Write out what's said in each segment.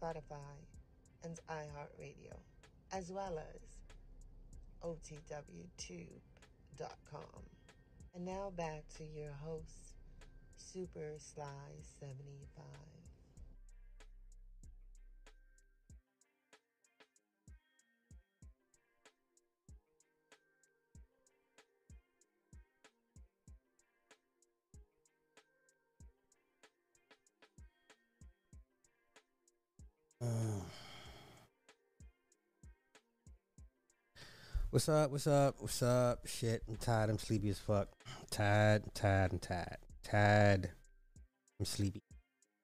Spotify, and iHeartRadio, as well as OTWTube.com. And now back to your host, Super Sly 75. What's up? What's up? What's up? Shit, I'm tired. I'm sleepy as fuck. Tired, tired, and tired. Tired. I'm sleepy.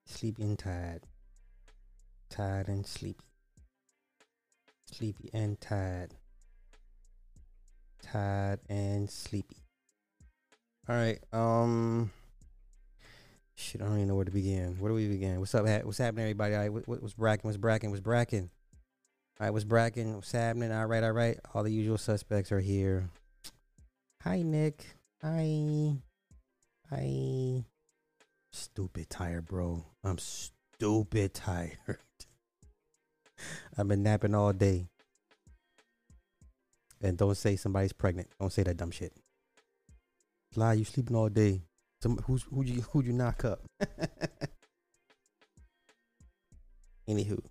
Sleepy and tired. Tired and sleepy. Sleepy and tired. Tired and sleepy. All right. Um. Shit, I don't even know where to begin. Where do we begin? What's up? What's happening, everybody? All right, what, what, what's bracking? What's bracking? What's bracking? All right, what's bracking? What's happening? All right, all right. All the usual suspects are here. Hi, Nick. Hi. Hi. Stupid tired, bro. I'm stupid tired. I've been napping all day. And don't say somebody's pregnant. Don't say that dumb shit. Lie, you sleeping all day. Some who's who you who you knock up? Anywho,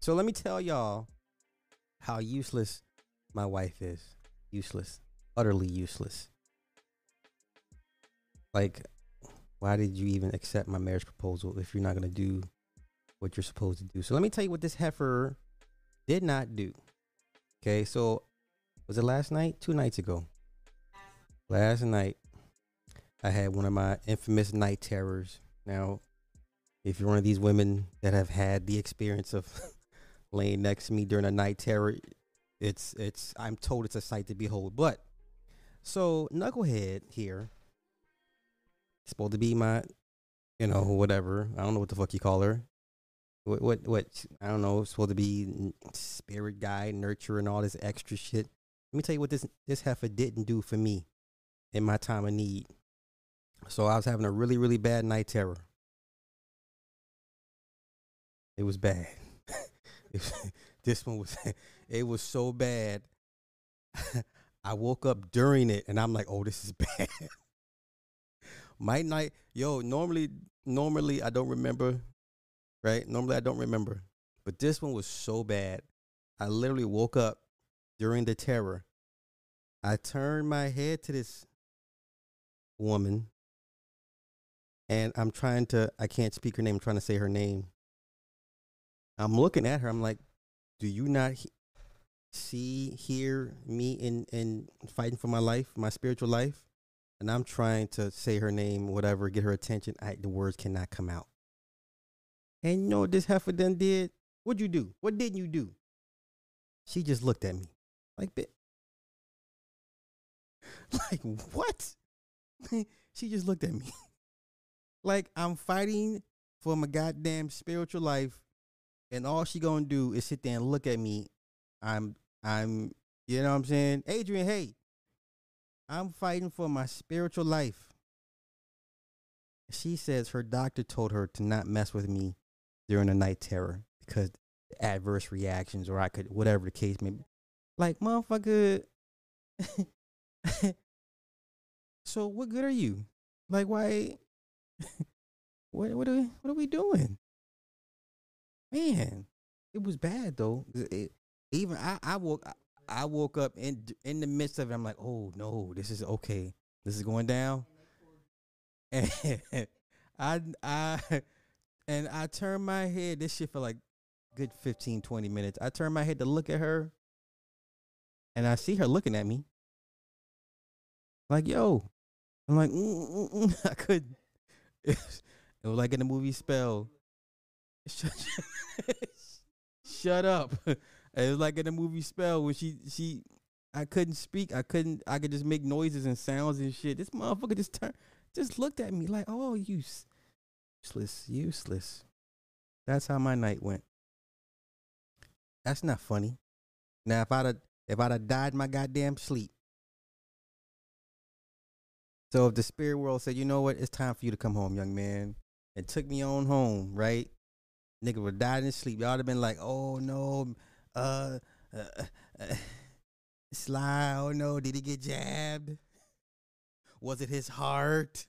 so let me tell y'all how useless my wife is. Useless, utterly useless. Like, why did you even accept my marriage proposal if you're not gonna do what you're supposed to do? So let me tell you what this heifer did not do. Okay, so was it last night? Two nights ago. Last night, I had one of my infamous night terrors. Now, if you're one of these women that have had the experience of laying next to me during a night terror, it's it's I'm told it's a sight to behold. But so Knucklehead here, supposed to be my, you know, whatever. I don't know what the fuck you call her. What what what I don't know. Supposed to be spirit guide, nurture, and all this extra shit. Let me tell you what this this heifer didn't do for me in my time of need. So I was having a really, really bad night terror. It was bad. this one was, it was so bad. I woke up during it and I'm like, oh, this is bad. My night, yo, normally, normally I don't remember, right? Normally I don't remember. But this one was so bad. I literally woke up during the terror. I turned my head to this woman and I'm trying to I can't speak her name, I'm trying to say her name. I'm looking at her, I'm like, do you not he- see hear me in in fighting for my life, my spiritual life? And I'm trying to say her name, whatever, get her attention. I, the words cannot come out. And you know what this heifer done did? What'd you do? What didn't you do? She just looked at me like, bit. Like, what? she just looked at me. like I'm fighting for my goddamn spiritual life, and all she gonna do is sit there and look at me. I'm I'm you know what I'm saying? Adrian, hey, I'm fighting for my spiritual life. She says her doctor told her to not mess with me during the night terror because adverse reactions or I could whatever the case may be. Like motherfucker So what good are you? Like why what what are we, what are we doing? Man, it was bad though. It, even I I woke I woke up in in the midst of it. I'm like, oh no, this is okay. This is going down. And I I and I turned my head. This shit for like good 15, 20 minutes. I turned my head to look at her, and I see her looking at me. Like, yo, I'm like, mm, mm, mm. I couldn't. It was like in the movie Spell. Shut, shut up. It was like in the movie Spell when she she I couldn't speak. I couldn't. I could just make noises and sounds and shit. This motherfucker just turned, just looked at me like, "Oh, you useless, useless." That's how my night went. That's not funny. Now, if I'd have, if I'd have died my goddamn sleep. So if the spirit world said, "You know what? It's time for you to come home, young man," and took me on home, right? Nigga would died in his sleep. Y'all would have been like, "Oh no, uh." uh, uh Sly, oh no, did he get jabbed? Was it his heart?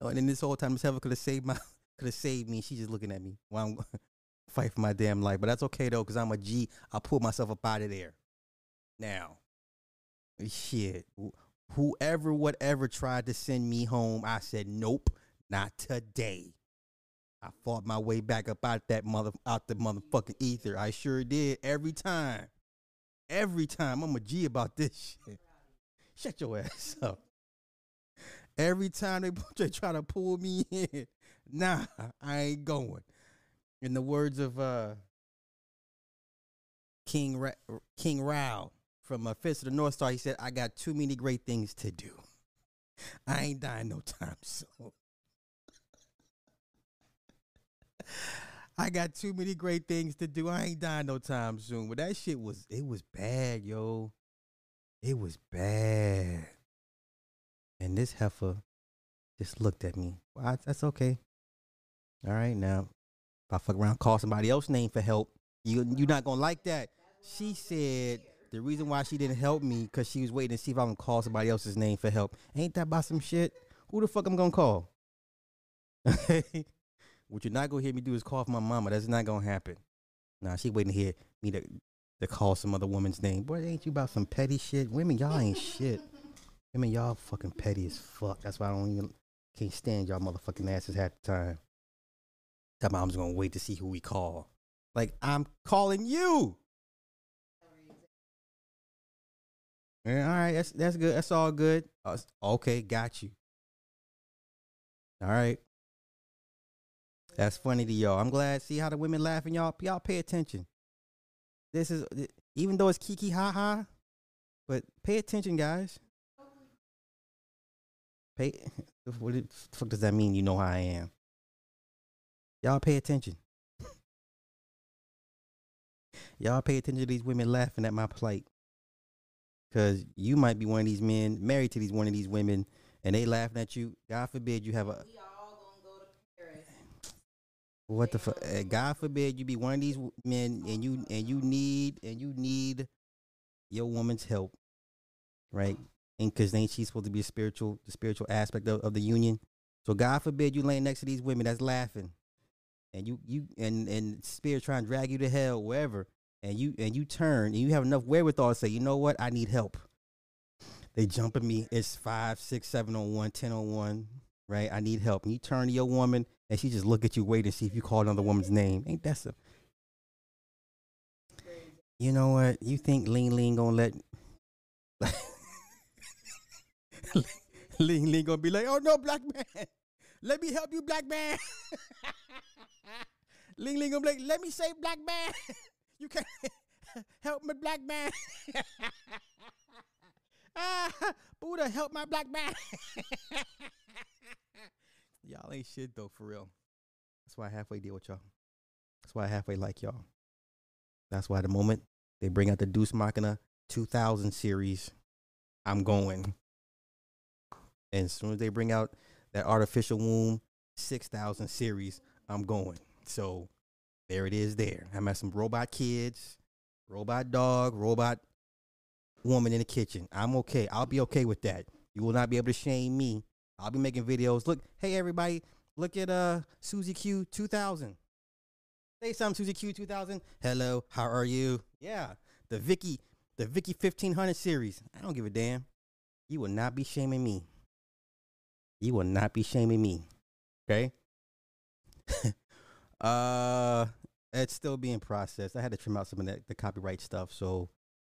Oh, and then this whole time, Miss Heather could have saved my, could have saved me. She's just looking at me while I'm fight for my damn life. But that's okay though, cause I'm a G. I'll pull myself up out of there. Now, shit. Whoever, whatever tried to send me home, I said nope, not today. I fought my way back up out that mother, out the motherfucking ether. I sure did every time. Every time I'm a G about this shit. Shut your ass up. Every time they, they try to pull me in, nah, I ain't going. In the words of uh, King Ra- King Raoh from uh, Fist of the North Star, he said, "I got too many great things to do. I ain't dying no time soon." I got too many great things to do. I ain't dying no time soon. But that shit was it was bad, yo. It was bad. And this heifer just looked at me. Well, that's okay. All right, now if I fuck around, call somebody else's name for help, you you're not gonna like that. She said the reason why she didn't help me because she was waiting to see if I'm gonna call somebody else's name for help. Ain't that about some shit? Who the fuck I'm gonna call? What you're not gonna hear me do is call for my mama. That's not gonna happen. Nah, she waiting to hear me to to call some other woman's name. Boy, ain't you about some petty shit? Women, y'all ain't shit. Women, y'all fucking petty as fuck. That's why I don't even can't stand y'all motherfucking asses half the time. That mom's gonna wait to see who we call. Like I'm calling you. Yeah, all right, that's that's good. That's all good. Uh, okay, got you. All right. That's funny to y'all. I'm glad. See how the women laughing, y'all. Y'all pay attention. This is even though it's kiki ha ha, but pay attention, guys. Pay. What the fuck does that mean? You know how I am. Y'all pay attention. y'all pay attention to these women laughing at my plight. Cause you might be one of these men married to these one of these women, and they laughing at you. God forbid you have a what the fuck? Uh, God forbid you be one of these men and you and you need and you need your woman's help, right? And because ain't she supposed to be a spiritual, the spiritual aspect of, of the union? So God forbid you laying next to these women that's laughing, and you you and and spirit trying to drag you to hell wherever, and you and you turn and you have enough wherewithal to say, you know what, I need help. They jump at me. It's five, six, seven on one, ten on one, right? I need help. And you turn to your woman and she just look at you, wait and see if you call another woman's name. Ain't that some? You know what? You think Ling Ling gonna let Ling Ling gonna be like, oh no, black man, let me help you, black man. Ling Ling gonna be like, let me say, black man, you can't help me, black man. Ah, Buddha, help my black man. Y'all ain't shit though, for real. That's why I halfway deal with y'all. That's why I halfway like y'all. That's why the moment they bring out the Deus Machina 2000 series, I'm going. And as soon as they bring out that Artificial Womb 6000 series, I'm going. So there it is there. I'm at some robot kids, robot dog, robot woman in the kitchen. I'm okay. I'll be okay with that. You will not be able to shame me I'll be making videos. Look, hey everybody, look at uh Susie Q 2000. Say something, Susie Q 2000. Hello, how are you? Yeah, the Vicky, the Vicky 1500 series. I don't give a damn. You will not be shaming me. You will not be shaming me. Okay. uh, it's still being processed. I had to trim out some of that, the copyright stuff, so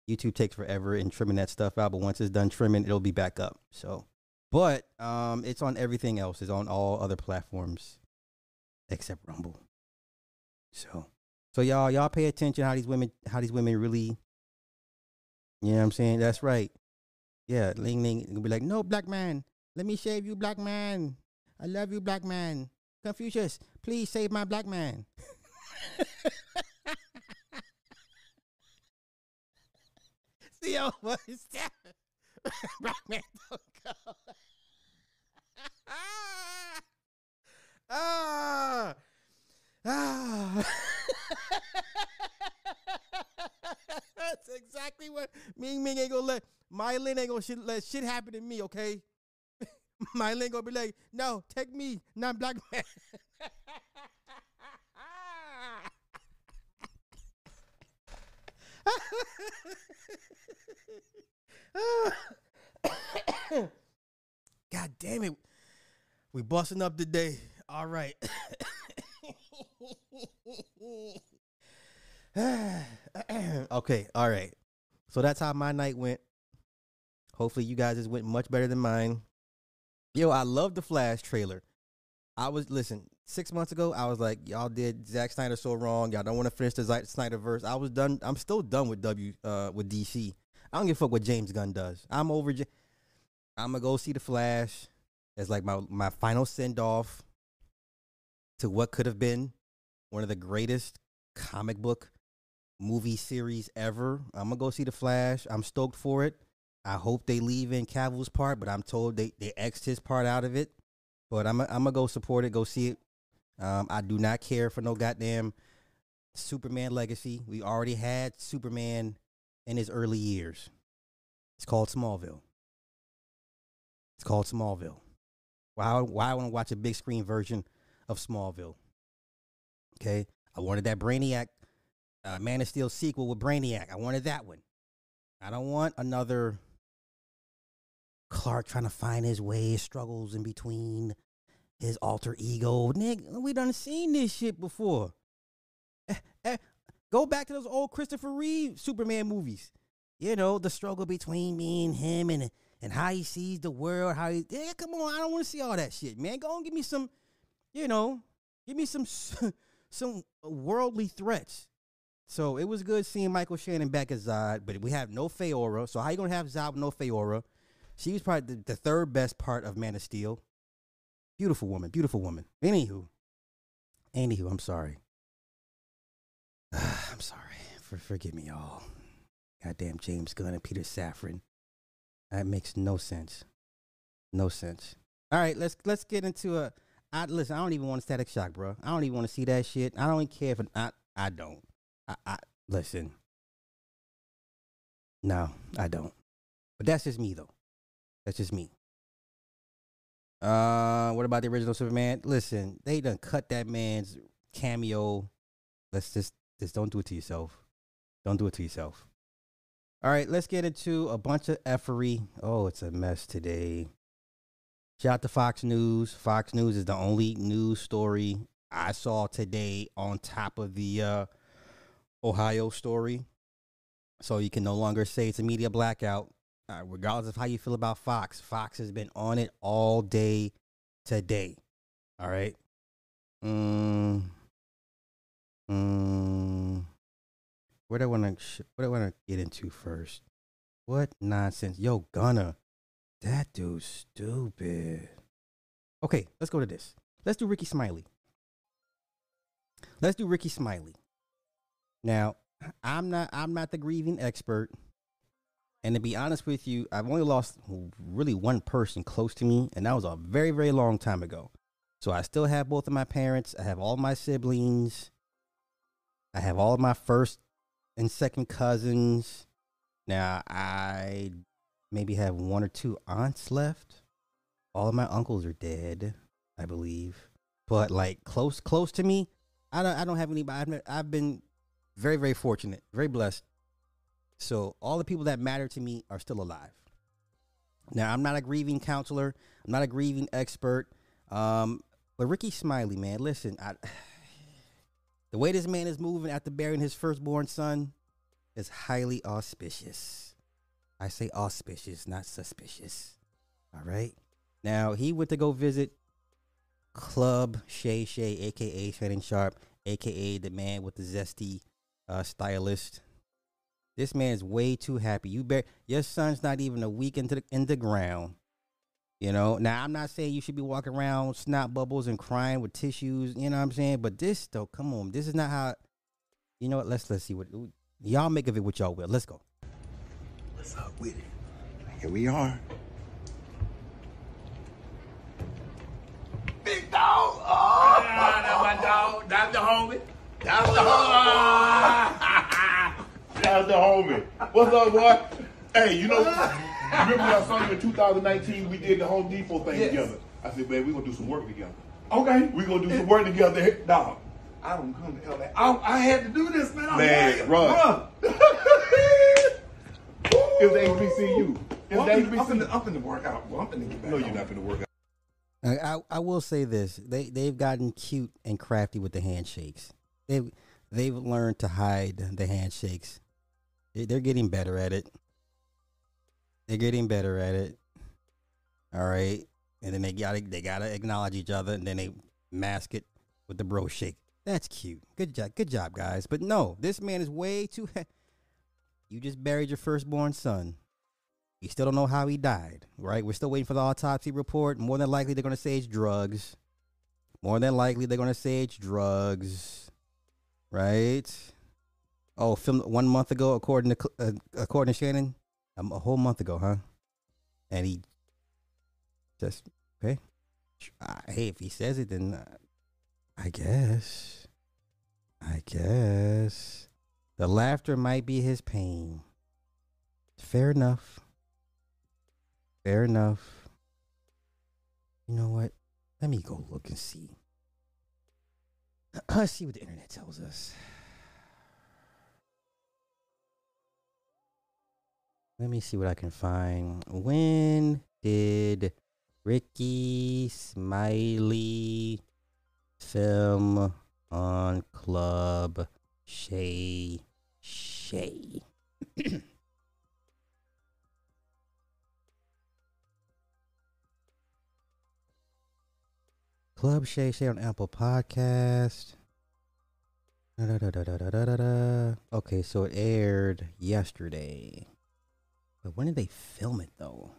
YouTube takes forever in trimming that stuff out. But once it's done trimming, it'll be back up. So but um, it's on everything else. It's on all other platforms. except Rumble. So, so y'all, y'all pay attention how these women, how these women really. You know what I'm saying? That's right. Yeah, Ling Ling will be like, no, black man, let me shave you, black man. I love you, black man. Confucius, please save my black man. Ah, ah. That's exactly what Ming Ming ain't gonna let Mylin ain't gonna shit, let shit happen to me, okay? Mylin gonna be like, no, take me, not black man. God damn it. We busting up today. All right. okay, all right. So that's how my night went. Hopefully you guys just went much better than mine. Yo, I love the Flash trailer. I was listen, six months ago, I was like, y'all did Zack Snyder so wrong. Y'all don't want to finish the Zack Snyder verse. I was done. I'm still done with W uh with DC. I don't give a fuck what James Gunn does. I'm over. J- I'm gonna go see the Flash as like my my final send off to what could have been one of the greatest comic book movie series ever. I'm gonna go see the Flash. I'm stoked for it. I hope they leave in Cavill's part, but I'm told they they xed his part out of it. But I'm I'm gonna go support it, go see it. Um, I do not care for no goddamn Superman legacy. We already had Superman in his early years. It's called Smallville. It's called Smallville. Why why I want to watch a big screen version of Smallville? Okay, I wanted that Brainiac uh, Man of Steel sequel with Brainiac. I wanted that one. I don't want another Clark trying to find his way, struggles in between his alter ego. Nigga, we done seen this shit before. Eh, eh, go back to those old Christopher Reeve Superman movies. You know, the struggle between me and him and and how he sees the world, how he yeah, come on, I don't want to see all that shit, man. Go and give me some, you know, give me some some worldly threats. So it was good seeing Michael Shannon back as Zod, but we have no Faora. So how you gonna have Zod with no Faora? She was probably the, the third best part of Man of Steel. Beautiful woman, beautiful woman. Anywho, anywho, I'm sorry. I'm sorry. For forgive me, y'all. Goddamn James Gunn and Peter Safran. That makes no sense. No sense. All right, let's let's get into a. I listen. I don't even want a Static Shock, bro. I don't even want to see that shit. I don't even care if I. I don't. I, I listen. No, I don't. But that's just me, though. That's just me. Uh, what about the original Superman? Listen, they done cut that man's cameo. Let's just just don't do it to yourself. Don't do it to yourself. All right, let's get into a bunch of effery. Oh, it's a mess today. Shout out to Fox News. Fox News is the only news story I saw today on top of the uh, Ohio story. So you can no longer say it's a media blackout. Uh, regardless of how you feel about Fox, Fox has been on it all day today. All right. Mm, mm, what do I want to what I want to get into first? What nonsense, yo, Gunna, that dude's stupid. Okay, let's go to this. Let's do Rickey Smiley. Let's do Rickey Smiley. Now, I'm not I'm not the grieving expert. And to be honest with you, I've only lost really one person close to me, and that was a very, very long time ago. So I still have both of my parents. I have all my siblings. I have all of my first and second cousins. Now I maybe have one or two aunts left. All of my uncles are dead, I believe. But like close, close to me, I don't. I don't have anybody. I've, I've been very, very fortunate, very blessed. So all the people that matter to me are still alive. Now I'm not a grieving counselor. I'm not a grieving expert. Um, but Rickey Smiley, man, listen, I, the way this man is moving after burying his firstborn son is highly auspicious. I say auspicious, not suspicious. All right. Now he went to go visit Club Shay Shay, aka Shannon Sharpe, aka the man with the zesty uh, stylist. This man's way too happy. You bet your son's not even a week into the in the ground. You know, now I'm not saying you should be walking around snot bubbles and crying with tissues. You know what I'm saying? But this though, come on, this is not how. You know what? Let's let's see what y'all make of it. What y'all will. Let's go. What's up with it? Here we are. Big dog. Oh, Ah, that's my dog. That's the homie. That's the homie. That's the homie. What's up, boy? Hey, you know, remember when I saw you in 2019? We did the Home Depot thing Yes. together. I said, man, we're gonna do some work together. okay. We're gonna do some work together. Hey, Dog, I don't come to LA. I, I had to do this, man. I'm Man, like, run. Run. It's the HBCU. It's I'm the finna, I'm, HBCU. finna, I'm finna work out. Well, I'm finna get back. No, you're not it. gonna work out. I, I I will say this: they they've gotten cute and crafty with the handshakes. They've they've learned to hide the handshakes. They, they're getting better at it. They're getting better at it. All right, and then they gotta they gotta acknowledge each other, and then they mask it with the bro shake. That's cute. Good job, good job, guys. But no, this man is way too. you just buried your firstborn son. You still don't know how he died, right? We're still waiting for the autopsy report. More than likely, they're going to say it's drugs. More than likely, they're going to say it's drugs, right? Oh, filmed one month ago, according to uh, according to Shannon, um, a whole month ago, huh? And he just okay. Uh, hey, if he says it, then uh, I guess, I guess the laughter might be his pain. Fair enough. Fair enough. You know what? Let me go look and see. Let's see what the internet tells us. Let me see what I can find. When did Rickey Smiley film on Club Shay Shay? Club Shay Shay on Apple Podcast. Da-da-da-da-da-da-da-da. Okay, so it aired yesterday. But when did they film it though?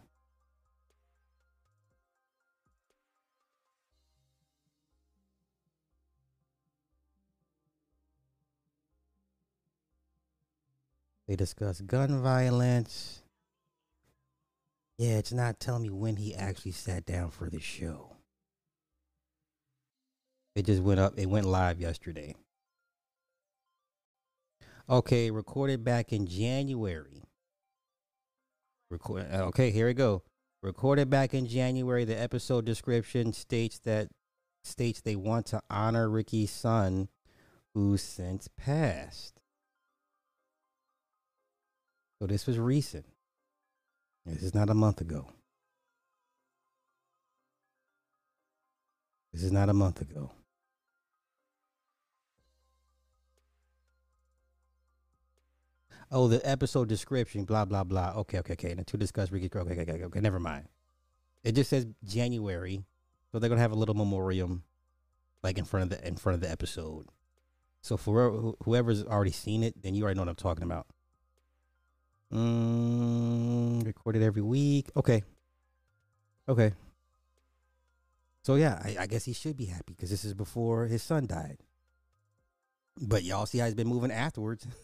They discuss gun violence. Yeah, it's not telling me when he actually sat down for the show. It just went up. It went live yesterday. Okay, recorded back in January. Record. uh, Okay, here we go. Recorded back in January. The episode description states that states they want to honor Rickey's son, who's since passed. So this was recent. This is not a month ago. This is not a month ago. Oh, the episode description, blah blah blah. Okay, okay, okay. And to discuss Rickey. Okay, okay, okay, okay. Never mind. It just says January, so they're gonna have a little memoriam, like in front of the in front of the episode. So for whoever- whoever's already seen it, then you already know what I'm talking about. Mm, recorded every week. Okay. Okay. So yeah, I, I guess he should be happy because this is before his son died. But y'all see how he's been moving afterwards.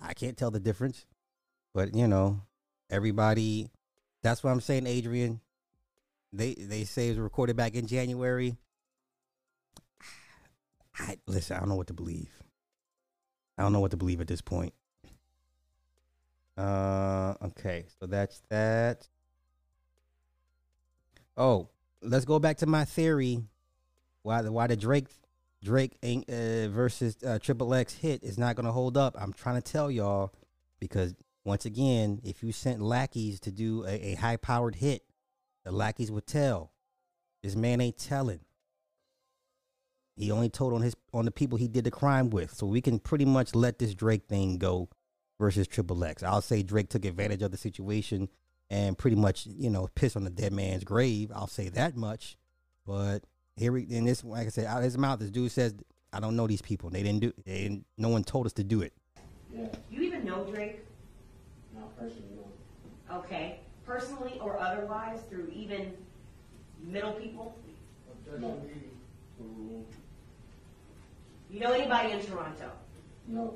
I can't tell the difference. But you know, everybody that's what I'm saying, Adrian. They they say it was recorded back in January. I listen, I don't know what to believe. I don't know what to believe at this point. Uh okay, so that's that. Oh, let's go back to my theory. Why the why the Drake Drake ain't, uh, versus uh, Triple X hit is not gonna hold up. I'm trying to tell y'all because once again, if you sent lackeys to do a, a high powered hit, the lackeys would tell. This man ain't telling. He only told on his on the people he did the crime with. So we can pretty much let this Drake thing go versus Triple X. I'll say Drake took advantage of the situation and pretty much, you know, pissed on the dead man's grave. I'll say that much. But here we in this like I said, out of his mouth, this dude says, I don't know these people. They didn't do they didn't no one told us to do it. Yeah, You even know Drake? not personally. Okay. Personally or otherwise, through even middle people? No. You know anybody in Toronto? No.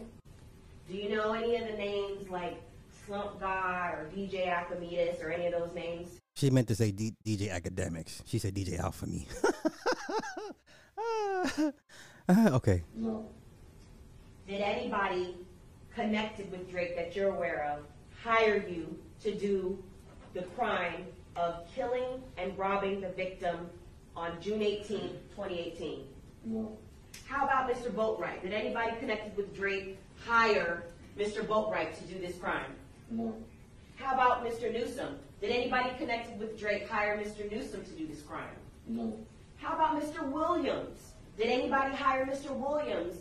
Do you know any of the names like Slump God or DJ Acamedis or any of those names? She meant to say D- DJ Academics. She said DJ Alpha Me. Uh, okay. Did anybody connected with Drake that you're aware of hire you to do the crime of killing and robbing the victim on June 18, 2018? No. How about Mr. Boatwright? Did anybody connected with Drake hire Mr. Boatwright to do this crime? No. How about Mr. Newsome? Did anybody connected with Drake hire Mr. Newsome to do this crime? No. How about Mr. Williams? Did anybody hire Mr. Williams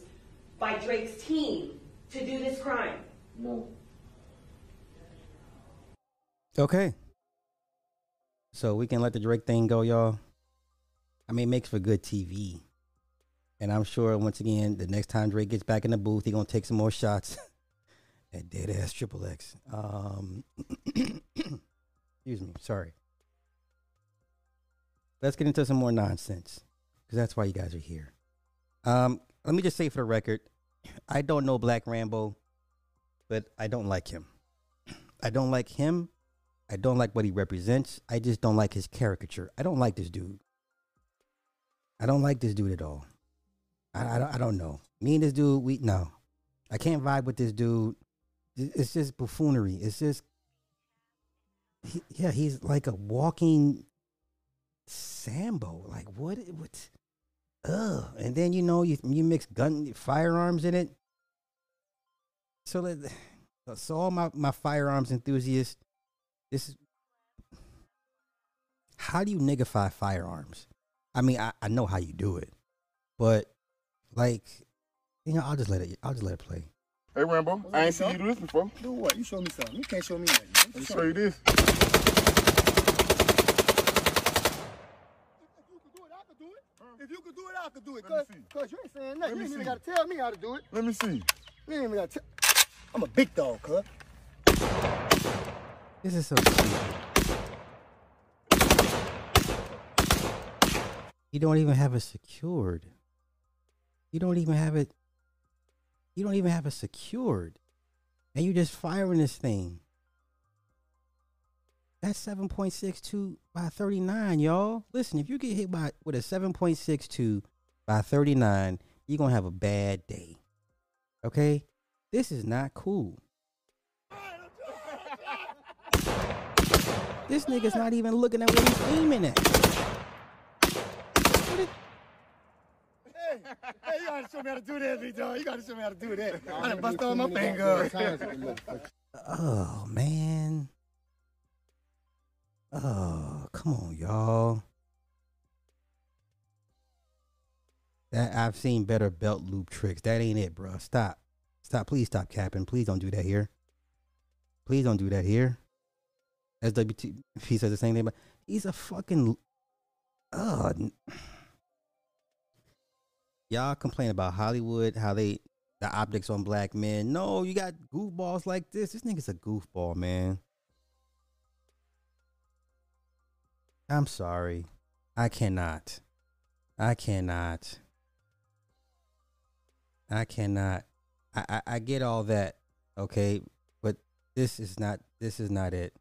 by Drake's team to do this crime? No. Okay. So we can let the Drake thing go, y'all. I mean, it makes for good TV. And I'm sure once again, the next time Drake gets back in the booth, he gonna take some more shots at dead ass triple X. Um excuse me, sorry. Let's get into some more nonsense. Because that's why you guys are here. Um, let me just say for the record, I don't know Black Rambo, but I don't like him. I don't like him I don't like what he represents. I just don't like his caricature. I don't like this dude. I don't like this dude at all. I, I, don't, I don't know. Me and this dude, we no. I can't vibe with this dude. It's just buffoonery. It's just, he, yeah, he's like a walking Sambo. Like what? What? Ugh. And then you know you you mix gun firearms in it. So let, so all my my firearms enthusiasts this is how do you niggify firearms? I mean, I, I know how you do it, but like, you know, I'll just let it. I'll just let it play. Hey Rambo, I ain't seen you do this before. Do what? You show me something. You can't show me nothing. man. Let me show you this. If you could do it, I could do it. Let Cause, me see. cause you ain't saying Let nothing. me You ain't even gotta tell me how to do it. Let me see. You ain't even gotta tell. I'm a big dog, cuz. This is so stupid. You don't even have it secured. You don't even have it. You don't even have it secured, and you're just firing this thing. That's seven point six two by thirty nine, y'all. Listen, if you get hit by with a seven point six two by thirty nine, you're gonna have a bad day. Okay, this is not cool. This nigga's not even looking at what he's aiming at. Hey, hey, you gotta show me how to do that, big dog. You gotta show me how to do that. I done bust all my fingers. Oh man. Oh, come on, y'all. That I've seen better belt loop tricks. That ain't it, bro. Stop. Stop. Please stop capping. Please don't do that here. Please don't do that here. SWT he says the same thing, but he's a fucking uh y'all complain about Hollywood, how they the optics on black men. No, you got goofballs like this. This nigga's a goofball, man. I'm sorry. I cannot. I cannot. I cannot. I, I, I get all that, okay, but this is not this is not it.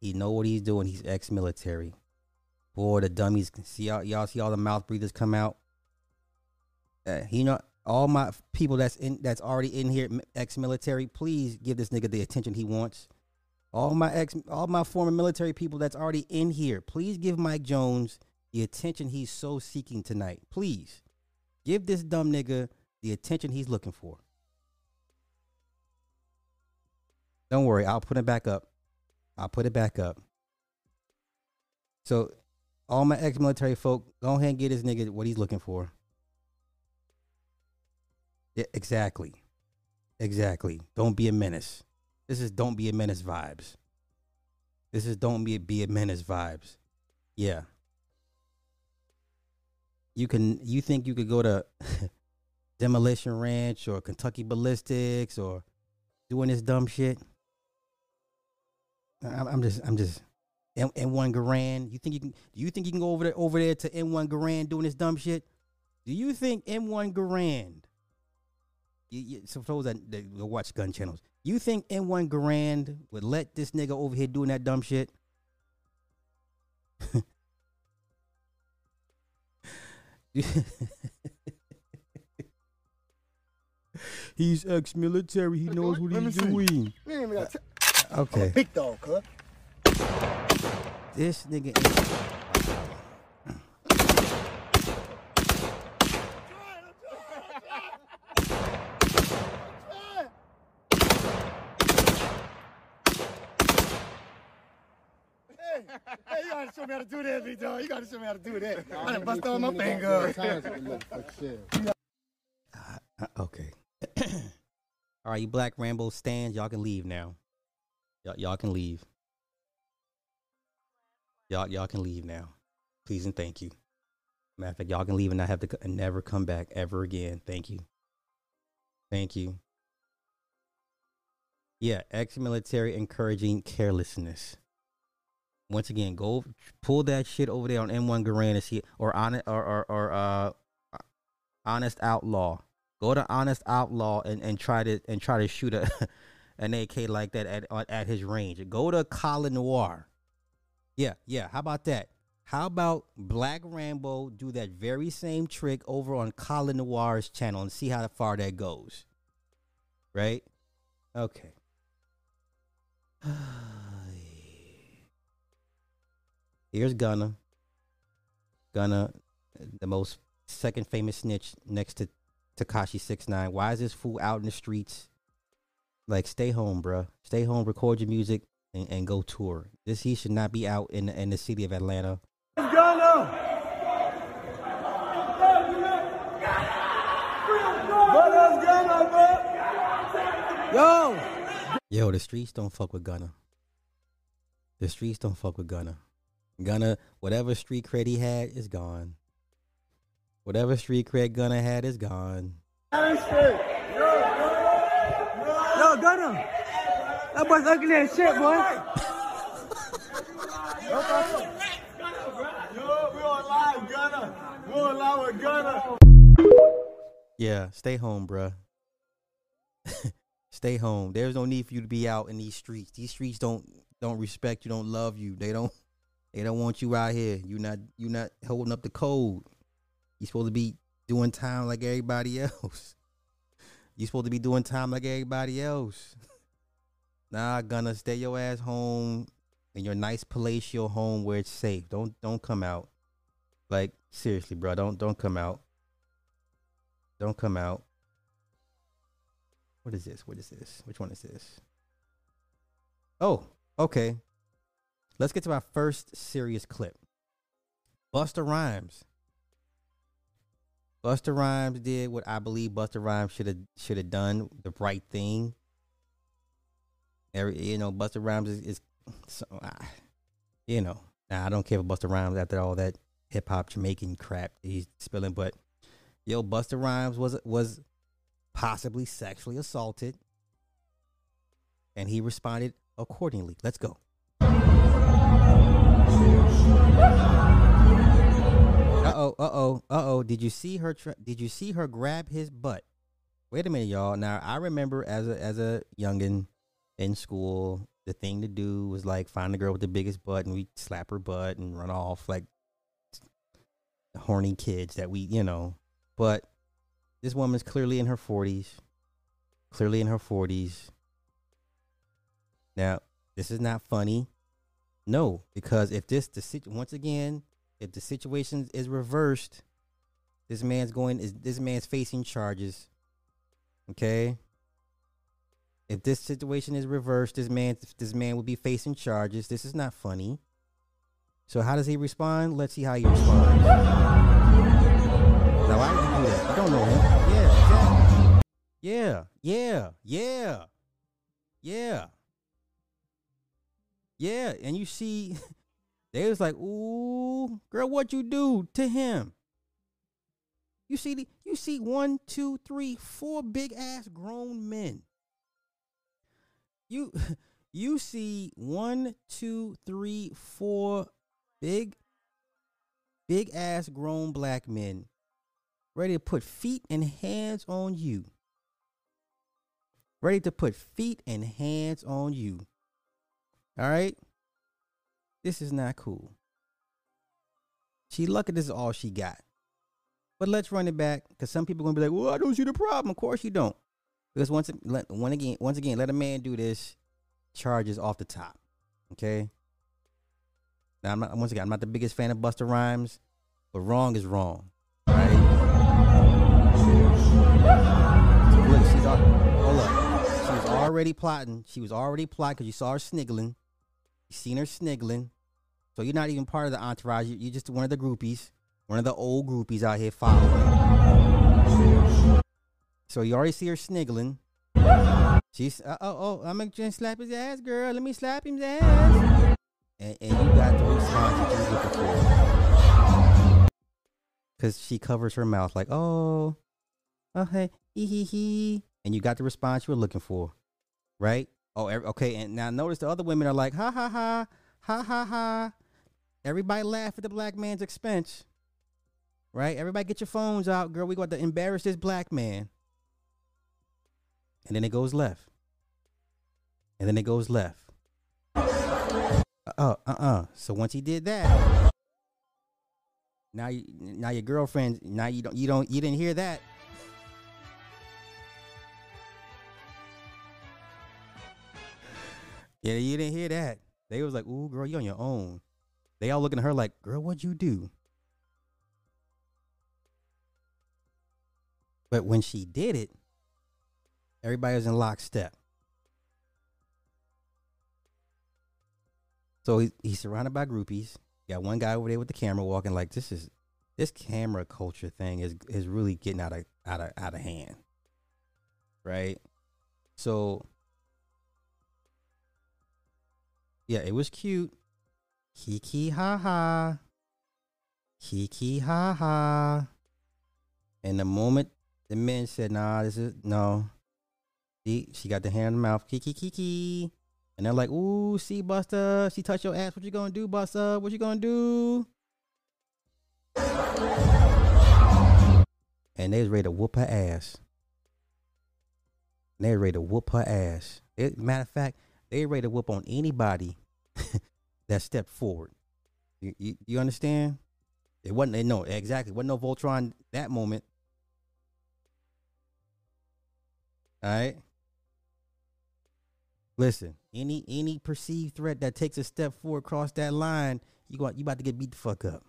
He know what he's doing. He's ex-military. Boy, the dummies can see y'all. Y'all see all the mouth breathers come out. Uh, you know, all my people that's in that's already in here, ex-military. Please give this nigga the attention he wants. All my ex, all my former military people that's already in here. Please give Mike Jones the attention he's so seeking tonight. Please give this dumb nigga the attention he's looking for. Don't worry, I'll put it back up. I'll put it back up. So, all my ex-military folk, go ahead and get this nigga what he's looking for. Yeah, exactly. Exactly. Don't be a menace. This is don't be a menace vibes. This is don't be a, be a menace vibes. Yeah. you can you think you could go to Demolition Ranch or Kentucky Ballistics or doing this dumb shit? I'm, I'm just I'm just N, M1 Garand. You think you can? Do you think you can go over there over there to M1 Garand doing this dumb shit? Do you think M1 Garand? You, you, so for those that, that go watch gun channels, you think M1 Garand would let this nigga over here doing that dumb shit? he's ex-military. He knows what he's doing. You ain't even got uh, t- Okay. big dog, cuz. This nigga. Show me how to do that, big dog. You gotta show me how to do that. I done bust all my fingers. Uh, okay. All right, you Black Rambo stands, y'all can leave now. Y'all, y'all can leave. Y'all, y'all can leave now. Please and thank you. Matter of fact, y'all can leave and not have to co- and never come back ever again. Thank you. Thank you. Yeah, ex-military encouraging carelessness. Once again, go pull that shit over there on M1 Garand and see or on it or or, or uh honest outlaw. Go to honest outlaw and, and try to and try to shoot a an AK like that at at- at his range. Go to Colin Noir. Yeah, yeah. How about that? How about Black Rambo do that very same trick over on Colin Noir's channel and see how far that goes? Right? Okay. Here's Gunna. Gunna, the most second famous snitch next to Tekashi Six Nine. Why is this fool out in the streets? Like, stay home, bruh. Stay home, record your music, and, and go tour. This he should not be out in the, in the city of Atlanta. Gunna. Yo! Yo, the streets don't fuck with Gunna. The streets don't fuck with Gunna. Gunna, whatever street cred he had is gone. Whatever street cred Gunna had is gone. Yo, Gunna! That boy's ugly as shit, boy. Yeah, stay home, bruh. stay home. There's no need for you to be out in these streets. These streets don't don't respect you, don't love you. They don't they don't want you out here. You not you not holding up the code. You supposed to be doing time like everybody else. You supposed to be doing time like everybody else. nah, gonna stay your ass home in your nice palatial home where it's safe. Don't don't come out. Like seriously, bro. Don't don't come out. Don't come out. What is this? What is this? Which one is this? Oh, okay. Let's get to our first serious clip. Busta Rhymes. Busta Rhymes did what I believe Busta Rhymes should have should have done the right thing. Every you know, Busta Rhymes is, is so, you know. I don't care for Busta Rhymes after all that hip hop Jamaican crap he's spilling, but yo, Busta Rhymes was was possibly sexually assaulted, and he responded accordingly. Let's go. Uh oh, uh oh, uh oh. Did you see her? Tra- did you see her grab his butt? Wait a minute, y'all. Now I remember as a as a youngin in school, the thing to do was like find the girl with the biggest butt, and we slap her butt and run off like horny kids that we, you know. But this woman's clearly in her forties. Clearly in her forties. Now, this is not funny. No, because if this the once again, if the situation is reversed, this man's going is this man's facing charges. Okay? If this situation is reversed, this man this man will be facing charges. This is not funny. So how does he respond? Let's see how he responds. Now why did he do that? I don't know him. Yeah, exactly. Yeah, yeah, yeah, yeah. Yeah, and you see, they was like, "Ooh, girl, what you do to him? You see the, you see one, two, three, four big ass grown men. You you see one, two, three, four big big ass grown black men ready to put feet and hands on you. Ready to put feet and hands on you. All right? This is not cool. She lucky this is all she got. But let's run it back because some people are gonna be like, "Well, I don't see the problem." Of course you don't, because once let, one again, once again, let a man do this, charges off the top. Okay. Now I'm not once again, I'm not the biggest fan of Busta Rhymes, but wrong is wrong. Right? Look, she's hold up. She was already plotting. She was already plotting because you saw her sniggling. You seen her sniggling. So you're not even part of the entourage. You- You're just one of the groupies, one of the old groupies out here following. So you already see her sniggling. She's uh, oh oh I'm gonna slap his ass, girl. Let me slap his ass. And, and you got the response that you was looking for. Cause she covers her mouth like oh, oh hey hee hee hee, and you got the response you were looking for, right? Oh okay. And now notice the other women are like ha ha ha ha ha ha. Everybody laugh at the black man's expense. Right? Everybody get your phones out, girl. We got to embarrass this black man. And then it goes left. And then it goes left. Uh uh uh uh. So once he did that, now you now your girlfriend now you don't you don't you didn't hear that. Yeah, you didn't hear that. They was like, "Ooh, girl, you on your own." They all looking at her like, "Girl, what'd you do?" But when she did it, everybody was in lockstep. So he, he's surrounded by groupies. Got one guy over there with the camera walking like this is this camera culture thing is is really getting out of out of out of hand. Right? So yeah, it was cute. Kiki ha ha. Kiki ha ha. And the moment the men said, nah, this is no. See, she got the hand the mouth, kiki kiki. And they're like, ooh, see, Busta, she touched your ass. What you gonna do, Busta? What you gonna do? And they was ready to whoop her ass. And they ready to whoop her ass. It, matter of fact, they ready to whoop on anybody that stepped forward. You, you, you understand? It wasn't no exactly. wasn't no Voltron that moment. All right. Listen, any any perceived threat that takes a step forward across that line, you going you about to get beat the fuck up.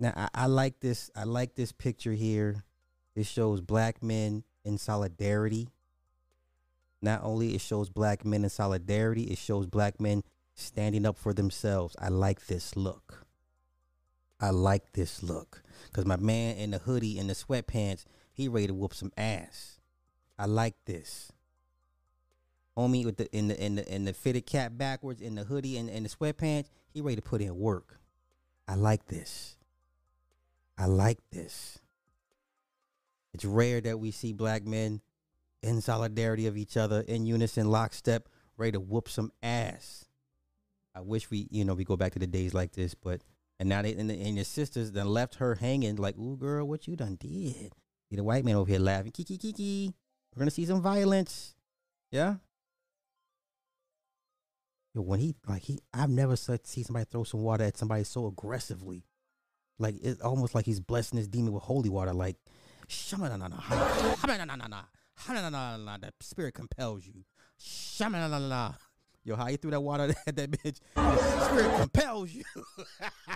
Now I, I like this. I like this picture here. It shows black men in solidarity. Not only it shows black men in solidarity, it shows black men standing up for themselves. I like this look. I like this look. Cause my man in the hoodie and the sweatpants, he ready to whoop some ass. I like this. Homie with the in the in the in the fitted cap backwards in the hoodie and, and the sweatpants, he ready to put in work. I like this. I like this. It's rare that we see black men in solidarity of each other, in unison, lockstep, ready to whoop some ass. I wish we, you know, we go back to the days like this, but and now they and, the, and your sisters then left her hanging like, ooh, girl, what you done did? See the white man over here laughing, kiki kiki. We're gonna see some violence. Yeah. Yo, when he like he, I've never said see somebody throw some water at somebody so aggressively, like it's almost like he's blessing his demon with holy water. Like, the spirit compels you. Yo, how you threw that water at that bitch? The spirit compels you.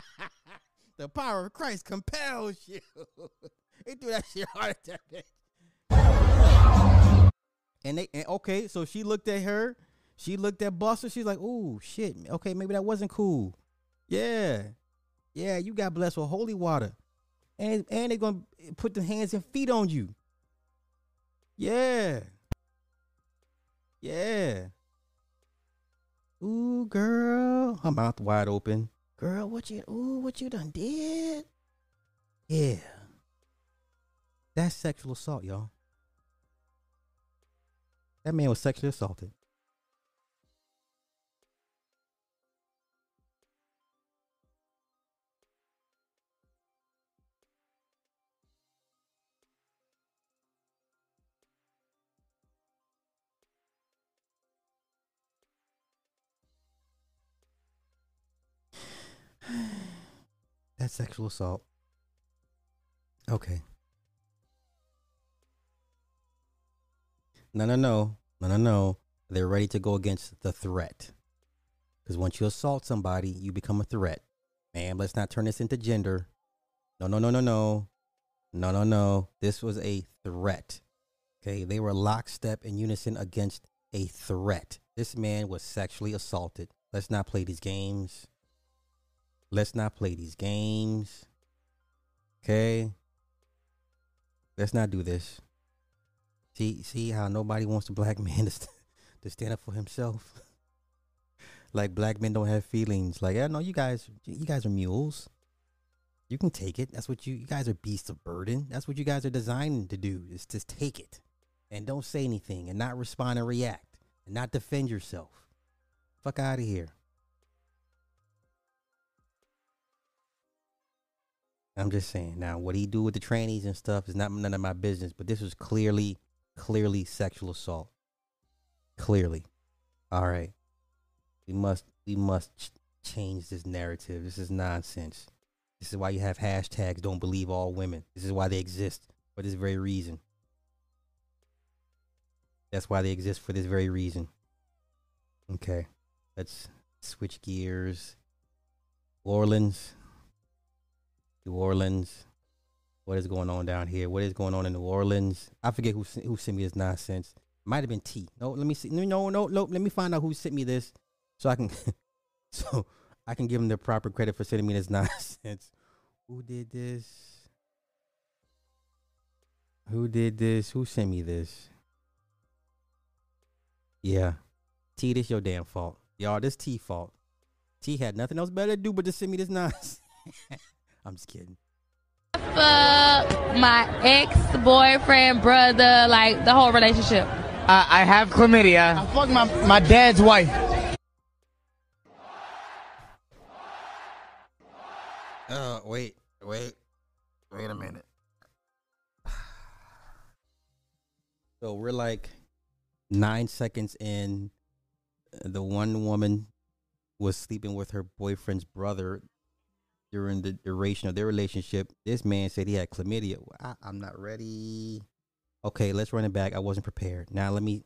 the power of Christ compels you. he threw that shit hard at that bitch. And they and okay, so she looked at her. She looked at Busta. She's like, "Ooh, shit. Okay, maybe that wasn't cool." Yeah, yeah. You got blessed with holy water, and and they're gonna put the hands and feet on you. Yeah, yeah. Ooh, girl, her mouth wide open. Girl, what you? Ooh, what you done did? Yeah, That's sexual assault, y'all. That man was sexually assaulted. That's sexual assault. Okay. No, no, no. No, no, no. They're ready to go against the threat. Because once you assault somebody, you become a threat. Man, let's not turn this into gender. No, no, no, no, no. No, no, no. This was a threat. Okay. They were lockstep in unison against a threat. This man was sexually assaulted. Let's not play these games. Let's not play these games. Okay. Let's not do this. See, see how nobody wants a black man to, st- to stand up for himself. like black men don't have feelings. Like I know you guys, you guys are mules. You can take it. That's what you. You guys are beasts of burden. That's what you guys are designed to do. Is just take it, and don't say anything, and not respond and react, and not defend yourself. Fuck out of here. I'm just saying. Now, what he do with the trannies and stuff is not none of my business. But this was clearly, clearly sexual assault. Clearly. All right. We must, we must ch- change this narrative. This is nonsense. This is why you have hashtags. Don't believe all women. This is why they exist for this very reason. That's why they exist for this very reason. Okay. Let's switch gears. Orleans. New Orleans. What is going on down here? What is going on in New Orleans? I forget who who sent me this nonsense. Might have been T. No, let me see. No, no, no. Let me find out who sent me this, so I can, so I can give him the proper credit for sending me this nonsense. Who did this? Who did this? Who sent me this? Yeah, T. This your damn fault, y'all. This T fault. T had nothing else better to do but to send me this nonsense. I'm just kidding. Fuck my ex boyfriend, brother, like the whole relationship. Uh, I have chlamydia. I fucked my, my dad's wife. Uh, wait, wait, wait a minute. So we're like nine seconds in. The one woman was sleeping with her boyfriend's brother during the duration of their relationship. This man said he had chlamydia. I, I'm not ready. Okay, let's run it back. I wasn't prepared. Now let me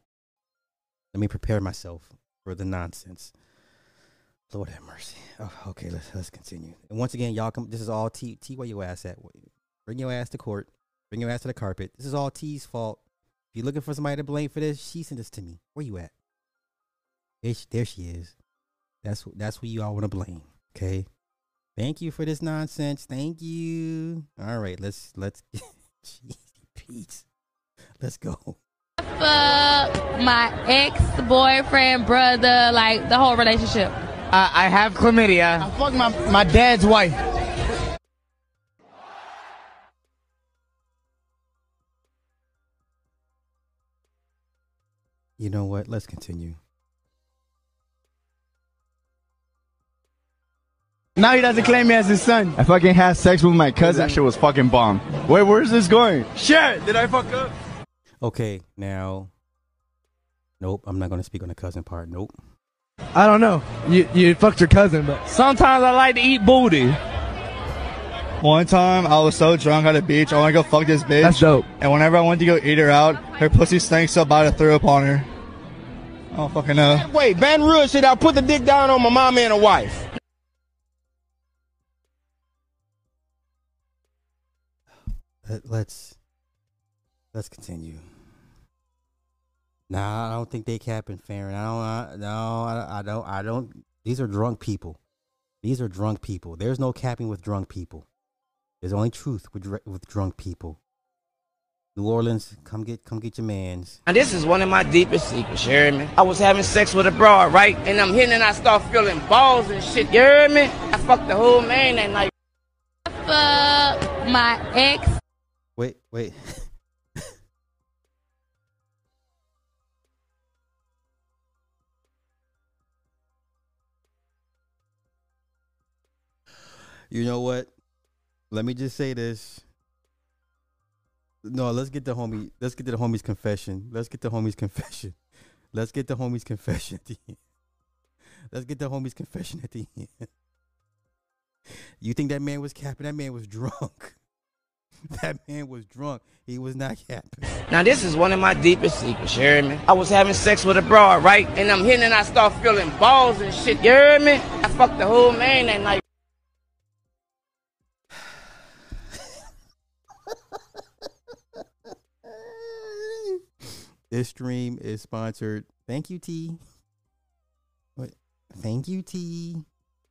let me prepare myself for the nonsense. Lord have mercy. Oh, okay, let's let's continue. And once again, y'all come. This is all T. T. Where your ass at? Bring your ass to court. Bring your ass to the carpet. This is all T's fault. If you're looking for somebody to blame for this, she sent this to me. Where you at? There she, there she is. That's that's who you all want to blame. Okay. Thank you for this nonsense. Thank you. All right, let's let's. Jeez, Pete. Let's go. Fuck my ex boyfriend, brother, like the whole relationship. Uh, I have chlamydia. I fucked my, my dad's wife. You know what? Let's continue. Now he doesn't claim me as his son. I fucking had sex with my cousin. That shit was fucking bomb. Wait, where's this going? Shit, did I fuck up? Okay, now. Nope, I'm not gonna speak on the cousin part. Nope. I don't know. You you fucked your cousin, but sometimes I like to eat booty. One time I was so drunk at the beach, I want to go fuck this bitch. That's dope. And whenever I went to go eat her out, her pussy stank so bad I threw up on her. I don't fucking know. Wait, Van Ruhr said I put the dick down on my mama and a wife. Let, let's let's continue. Nah, I don't think they capping Farron. I don't. I, no, I, I don't. I don't. These are drunk people. These are drunk people. There's no capping with drunk people. There's only truth with with drunk people. New Orleans, come get come get your man's. And this is one of my deepest secrets, you hear me? I was having sex with a broad, right? And I'm hitting and I start feeling balls and shit, you hear me? I fucked the whole man that night. Fuck my ex Wait, wait. you know what? Let me just say this. No, let's get the homie. Let's get to the homie's confession. Let's get the homie's confession. Let's get the homie's confession at the end. Let's get the homie's confession at the end. You think that man was capping? That man was drunk. That man was drunk. He was not capping. Now this is one of my deepest secrets, you hear me? I was having sex with a broad, right? And I'm hitting and I start feeling balls and shit, you hear me? I fucked the whole man that night. This stream is sponsored. Thank you, T. What? Thank you, T.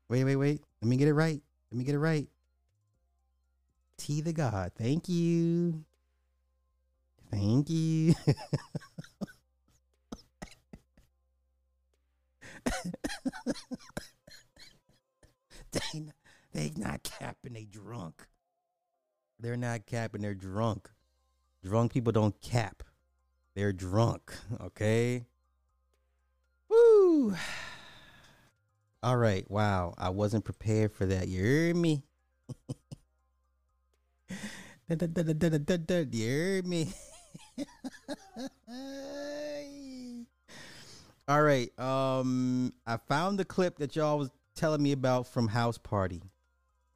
Wait, wait, wait. Let me get it right. Let me get it right. T the God. Thank you. Thank you. they, they not capping, they drunk. They're not capping, they're drunk. Drunk people don't cap. They're drunk, okay? Woo! All right, wow. I wasn't prepared for that. You hear me? You hear me? All right. Um, I found the clip that y'all was telling me about from House Party,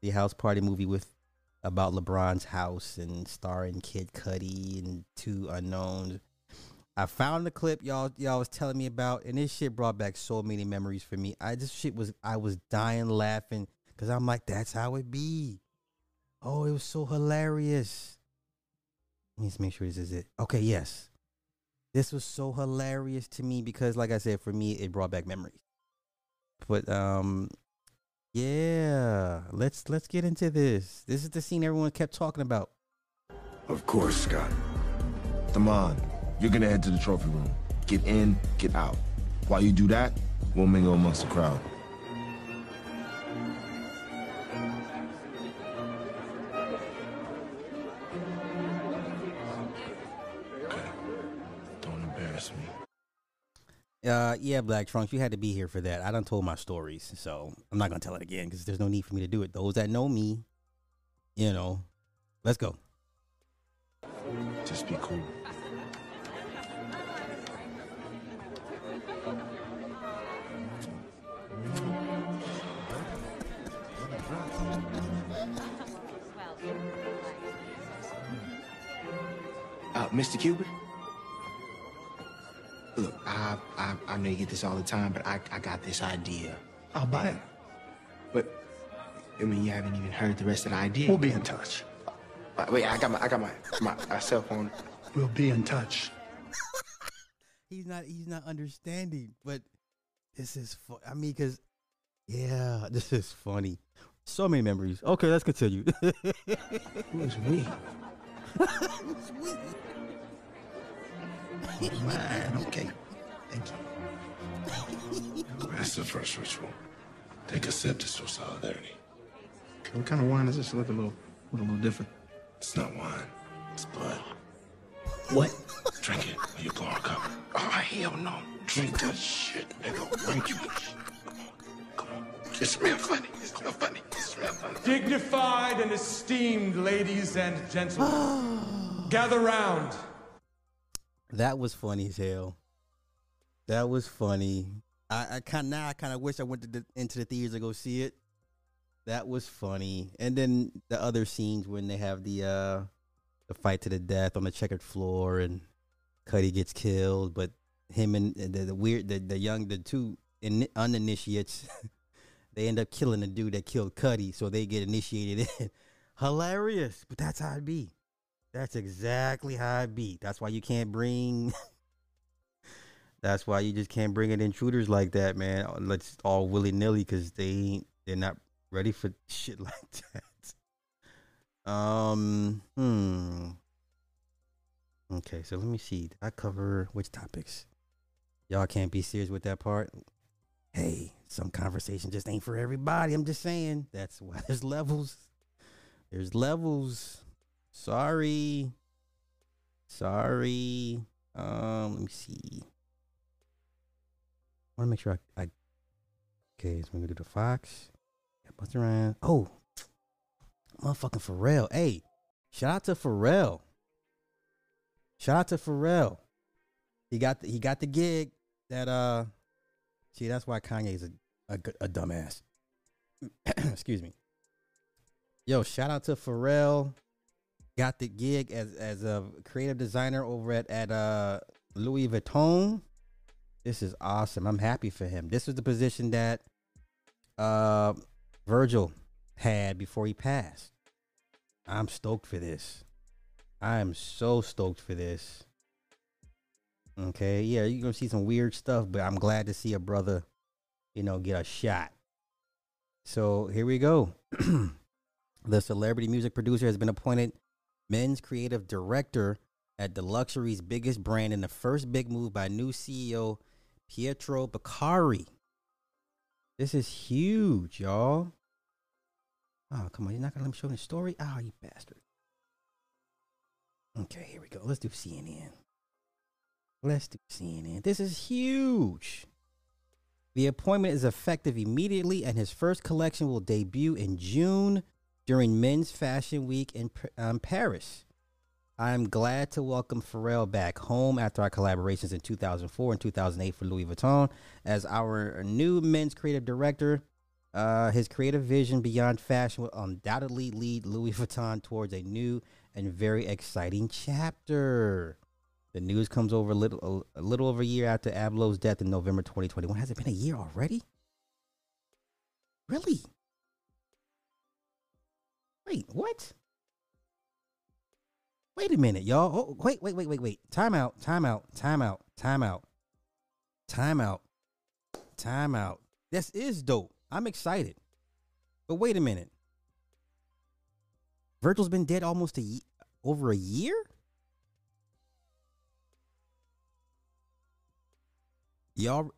the House Party movie with about LeBron's house and starring Kid Cudi and two unknowns. I found the clip y'all y'all was telling me about, and this shit brought back so many memories for me. I this shit was I was dying laughing because I'm like, that's how it be. Oh, it was so hilarious. Let me just make sure this is it. Okay, yes. This was so hilarious to me because like I said, for me it brought back memories. But um yeah, let's let's get into this. This is the scene everyone kept talking about. Of course, Scott. Come on. You're gonna head to the trophy room. Get in, get out. While you do that, we'll mingle amongst the crowd. Uh, yeah, Black Trunks, you had to be here for that. I done told my stories, so I'm not gonna tell it again because there's no need for me to do it. Those that know me, you know, let's go. Just be cool. Uh, Mr. Cuban? Look, I, I I know you get this all the time, but I, I got this idea. I'll buy it. But I mean, you haven't even heard the rest of the idea. We'll be in touch. Uh, Wait, I got my I got my my uh, cell phone. We'll be in touch. He's not he's not understanding, but this is fu- I mean, cause yeah, this is funny. So many memories. Okay, let's continue. Who's we? Who's we? Man, okay. Thank you. That's the first ritual. Take a sip to show solidarity. What kind of wine is this? Look a little, look a little different. It's not wine. It's blood. What? Drink it or you blow our cover. Oh hell no! Drink that shit, nigga. Drink you. Come on, come on. It smell funny. It smell funny. It smell funny. Dignified and esteemed ladies and gentlemen, gather round. That was funny as hell. That was funny. I, I kind now I kind of wish I went the, into the theaters to go see it. That was funny. And then the other scenes when they have the uh the fight to the death on the checkered floor and Cudi gets killed, but him and the, the weird the, the young the two in, uninitiates they end up killing the dude that killed Cudi, so they get initiated in. Hilarious, but that's how it be. That's exactly how it be. That's why you can't bring. that's why you just can't bring in intruders like that, man. Let's all willy nilly because they ain't. They're not ready for shit like that. Um. Hmm. Okay, so let me see. Did I cover which topics? Y'all can't be serious with that part. Hey, some conversation just ain't for everybody. I'm just saying. That's why there's levels. There's levels. Sorry. Sorry. Um, let me see. I want to make sure I, I. Okay, so we're gonna do the Fox. Yeah, Busta Rhymes. Oh, Motherfucking Pharrell. Hey, shout out to Pharrell. Shout out to Pharrell. He got the, he got the gig that uh see that's why Kanye's a a, a dumbass. Excuse me. Yo, shout out to Pharrell. Got the gig as as a creative designer over at at uh Louis Vuitton. This is awesome. I'm happy for him. This was the position that uh Virgil had before he passed. I'm stoked for this. I am so stoked for this. Okay, yeah, you're gonna see some weird stuff, but I'm glad to see a brother, you know, get a shot. So here we go. the celebrity music producer has been appointed men's creative director at the luxury's biggest brand in the first big move by new CEO Pietro Beccari. This is huge, y'all. Oh, come on. You're not going to let me show the story? Oh, you bastard. Okay, here we go. Let's do CNN. Let's do CNN. This is huge. The appointment is effective immediately, and his first collection will debut in June during Men's Fashion Week in um, Paris. I'm glad to welcome Pharrell back home after our collaborations in 2004 and 2008 for Louis Vuitton as our new men's creative director. Uh, his creative vision beyond fashion will undoubtedly lead Louis Vuitton towards a new and very exciting chapter. The news comes over a little a little over a year after Abloh's death in November 2021. Has it been a year already? Really? Wait, what? Wait a minute, y'all. Oh, wait, wait, wait, wait, wait. Time out, time out, time out, time out, time out, time out. This is dope. I'm excited. But wait a minute. Virgil's been dead almost a ye- over a year? Y'all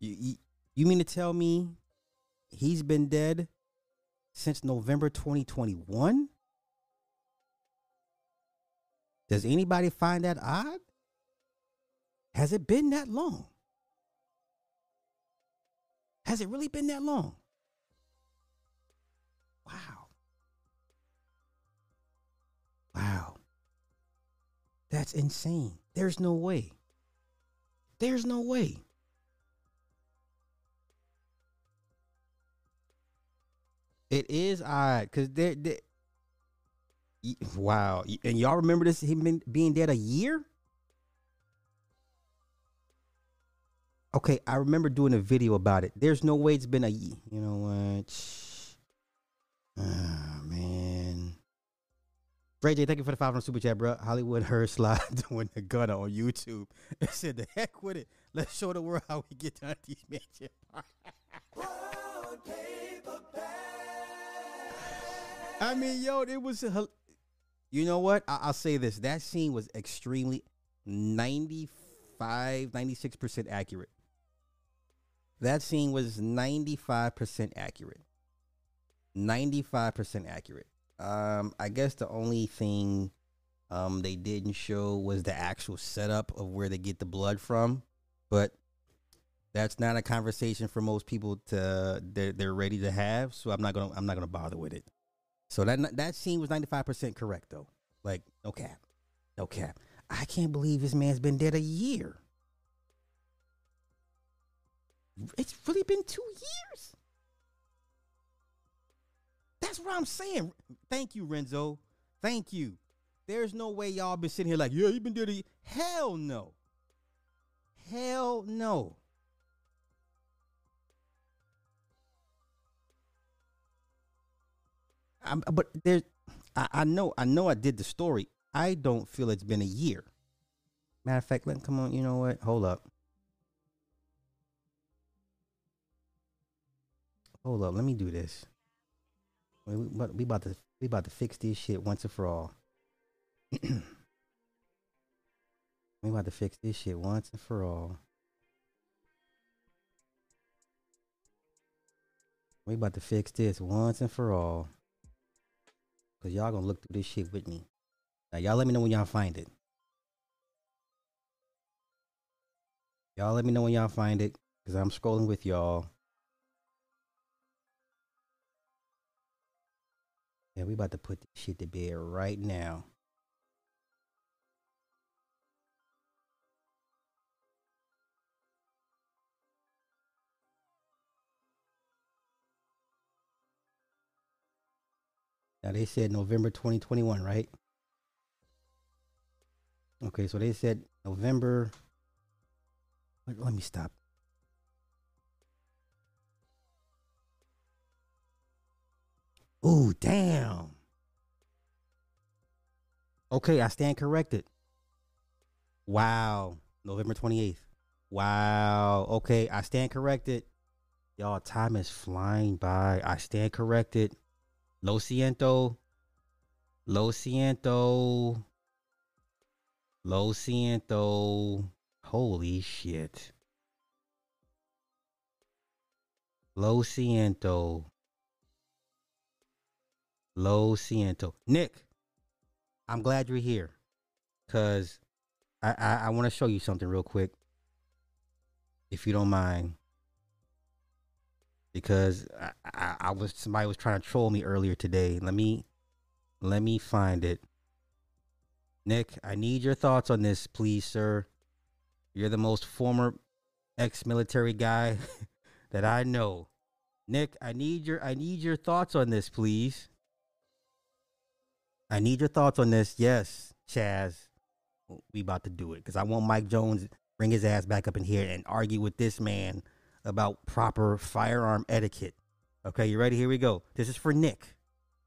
you, you, you mean to tell me he's been dead since November 2021? Does anybody find that odd? Has it been that long? Has it really been that long? Wow. Wow. That's insane. There's no way. There's no way. It is odd because there. y- Wow, and y'all remember this? Him been, being dead a year. Okay, I remember doing a video about it. There's no way it's been a. ye- You know what? Ah man. Ray J, thank you for the five hundred super chat, bro. Hollywood her slide doing the gun on YouTube. It said the heck with it. Let's show the world how we get down these mansion. I mean, yo, it was. You know what? I- I'll say this. That scene was extremely 95, 96% accurate. That scene was 95% accurate. 95% accurate. Um, I guess the only thing um they didn't show was the actual setup of where they get the blood from, but that's not a conversation for most people to they're, they're ready to have. So I'm not gonna I'm not gonna bother with it. So that that scene was 95% correct though. Like no cap, no cap. I can't believe this man's been dead a year. It's really been two years. That's what I'm saying. Thank you, Renzo. Thank you. There's no way y'all been sitting here like, yeah, you been dead a year. Hell no. Hell no. I'm, but there's, I, I know, I know, I did the story. I don't feel it's been a year. Matter of fact, let come on. You know what? Hold up. Hold up. Let me do this. We, we, we about to we about to fix this shit once and for all. we about to fix this shit once and for all. We about to fix this once and for all. Cause y'all gonna look through this shit with me. Now y'all let me know when y'all find it. Y'all let me know when y'all find it. Cause I'm scrolling with y'all. And we about to put this shit to bed right now. Now they said November 2021, right? Okay, so they said November. Let, let me stop. Ooh, damn. Okay, I stand corrected. Wow. November 28th. Wow. Okay, I stand corrected. Y'all, time is flying by. I stand corrected. Lo siento. Lo siento. Lo siento. Holy shit. Lo siento. Lo siento. Nick, I'm glad you're here. Cause I I, I want to show you something real quick. If you don't mind. Because I, I, I was somebody was trying to troll me earlier today. Let me let me find it. Nick, I need your thoughts on this, please, sir. You're the most former ex-military guy that I know. Nick, I need your I need your thoughts on this, please. I need your thoughts on this. Yes, Chaz, we about to do it because I want Mike Jones bring his ass back up in here and argue with this man about proper firearm etiquette. Okay, you ready? Here we go. This is for Nick.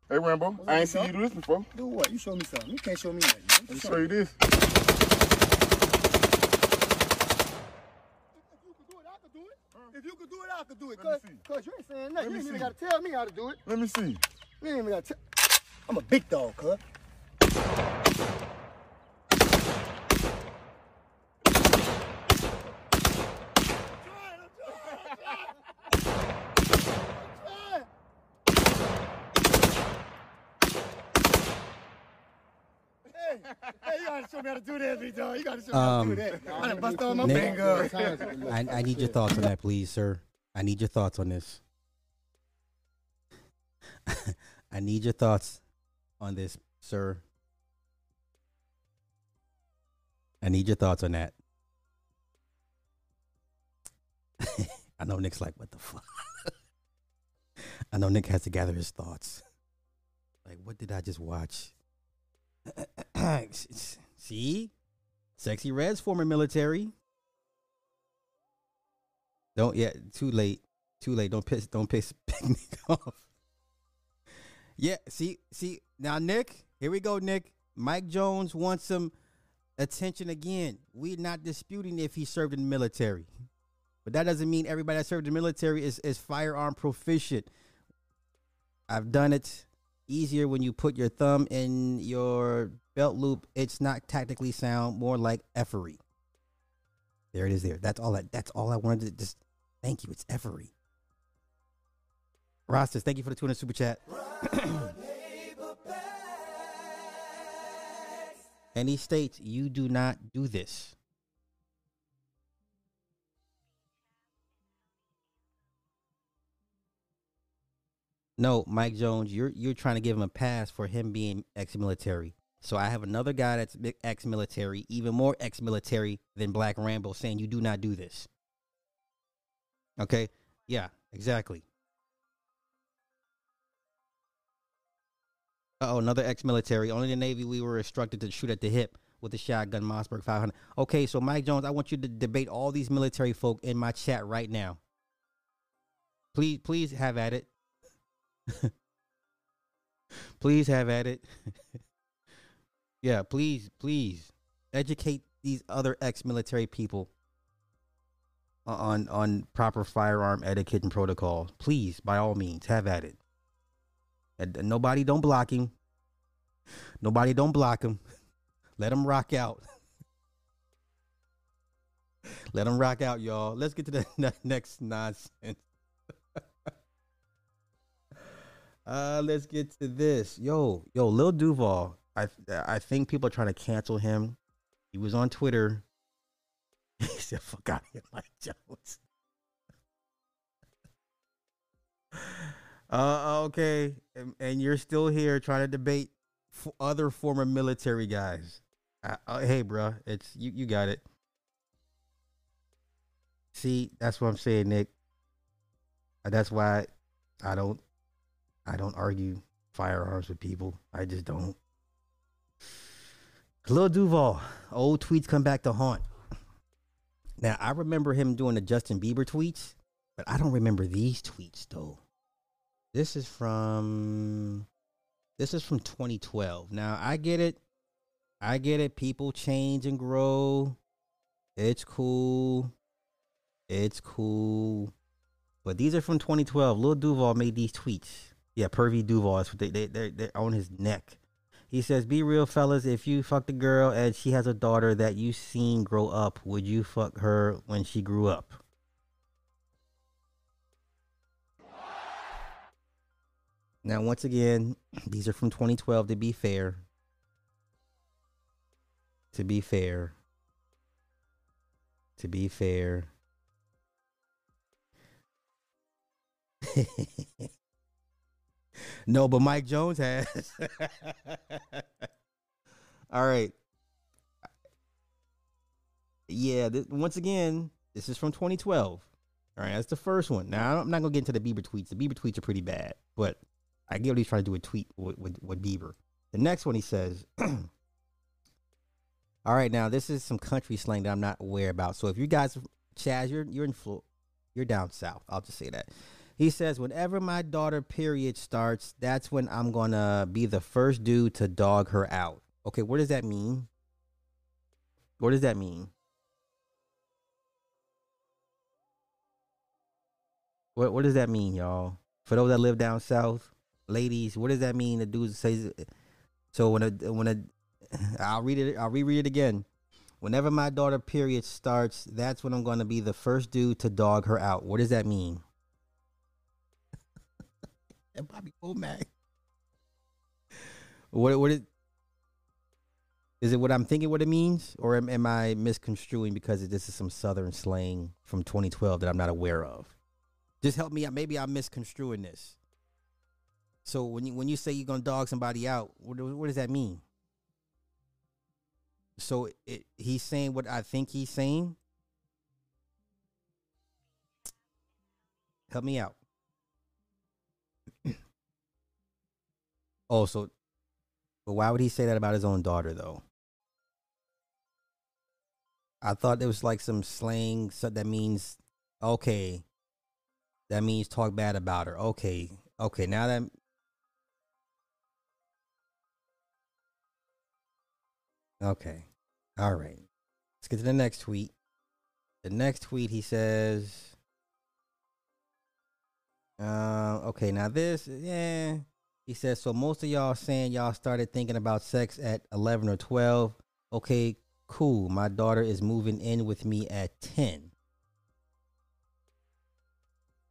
Hey Rambo, I ain't seen you do this before. Do what? You show me something. You can't show me nothing. Let me show you this. If you can do it, I could do it, If you could do it, I could do it. Cause, cause you ain't saying nothing. Let You me ain't even see. gotta tell me how to do it. Let me see. You ain't even gotta tell. I'm a big dog, cuz. Hey, hey, you gotta show me how to do that, big dog. You gotta show me how to do Um, that. I done bust all my Nick, fingers. I, I need your thoughts on that, please, sir. I need your thoughts on this. I need your thoughts on this, sir. I need your thoughts on that. I know Nick's like, what the fuck? I know Nick has to gather his thoughts. Like, what did I just watch? See? Sexy Red's former military. Don't yeah, too late. Too late. Don't piss don't piss pick Nick off. Yeah, see, see, now Nick, here we go, Nick. Mike Jones wants some attention again. We're not disputing if he served in the military. But that doesn't mean everybody that served in the military is, is firearm proficient. I've done it easier when you put your thumb in your belt loop. It's not tactically sound, more like effery. There it is. There. That's all. That's all I wanted to just. Thank you. It's effery. Rostas, thank you for the two hundred super chat. Any states you do not do this. No, Mike Jones, you're you're trying to give him a pass for him being ex-military. So I have another guy that's ex-military, even more ex-military than Black Rambo, saying you do not do this. Okay, yeah, exactly. Oh, another ex-military. Only the Navy we were instructed to shoot at the hip with the shotgun Mossberg 500. Okay, so Mike Jones, I want you to debate all these military folk in my chat right now. Please, please have at it. please have at it. yeah, please, please educate these other ex-military people on on proper firearm etiquette and protocol. Please, by all means, have at it. And nobody don't block him. Nobody don't block him. Let him rock out. Let him rock out, y'all. Let's get to the ne- next nonsense. uh, let's get to this. Yo, yo, Lil Duval. I I think people are trying to cancel him. He was on Twitter. He said, "Fuck out of here, Mike Jones." Uh, okay, and, and you're still here trying to debate f- other former military guys. Uh, uh, hey, bro, it's you. You got it. See, that's what I'm saying, Nick. Uh, That's why I don't, I don't argue firearms with people. I just don't. Lil Duval, old tweets come back to haunt. Now I remember him doing the Justin Bieber tweets, but I don't remember these tweets though. This is from this is from 2012. Now I get it. I get it. People change and grow. It's cool. It's cool. But these are from 2012. Lil Duval made these tweets. Yeah, Pervy Duval. That's what they they they they're on his neck. He says, "Be real, fellas. If you fucked a girl and she has a daughter that you seen grow up, would you fuck her when she grew up?" Now, once again, these are from 2012. To be fair, to be fair, to be fair. no, but Mike Jones has. All right. Yeah, once again, this is from 2012. All right, that's the first one. Now, I'm not going to get into the Bieber tweets. The Bieber tweets are pretty bad, but I get what he's trying to do a tweet with, with, with Bieber. The next one he says, All right, now this is some country slang that I'm not aware about. So if you guys, Chaz, you're you're in Flo- you're down south. I'll just say that. He says, whenever my daughter period starts, that's when I'm gonna be the first dude to dog her out. Okay, what does that mean? What does that mean? What what does that mean, y'all? For those that live down south, ladies, what does that mean? The dude says. So when a when a, I'll read it. I'll reread it again. Whenever my daughter period starts, that's when I'm going to be the first dude to dog her out. What does that mean? And Bobby Womack. What what it is it what I'm thinking what it means or am, am I misconstruing because this is some southern slang from 2012 that I'm not aware of? Just help me out. Maybe I'm misconstruing this. So when you when you say you're gonna dog somebody out, what, what does that mean? So it, he's saying what I think he's saying. Help me out. Oh, so, but why would he say that about his own daughter though? I thought there was like some slang so that means okay. That means talk bad about her. Okay. Okay, now that Okay. All right. Let's get to the next tweet. The next tweet he says uh okay, now this yeah. He says so most of y'all saying y'all started thinking about sex at 11 or 12. Okay, cool. My daughter is moving in with me at 10.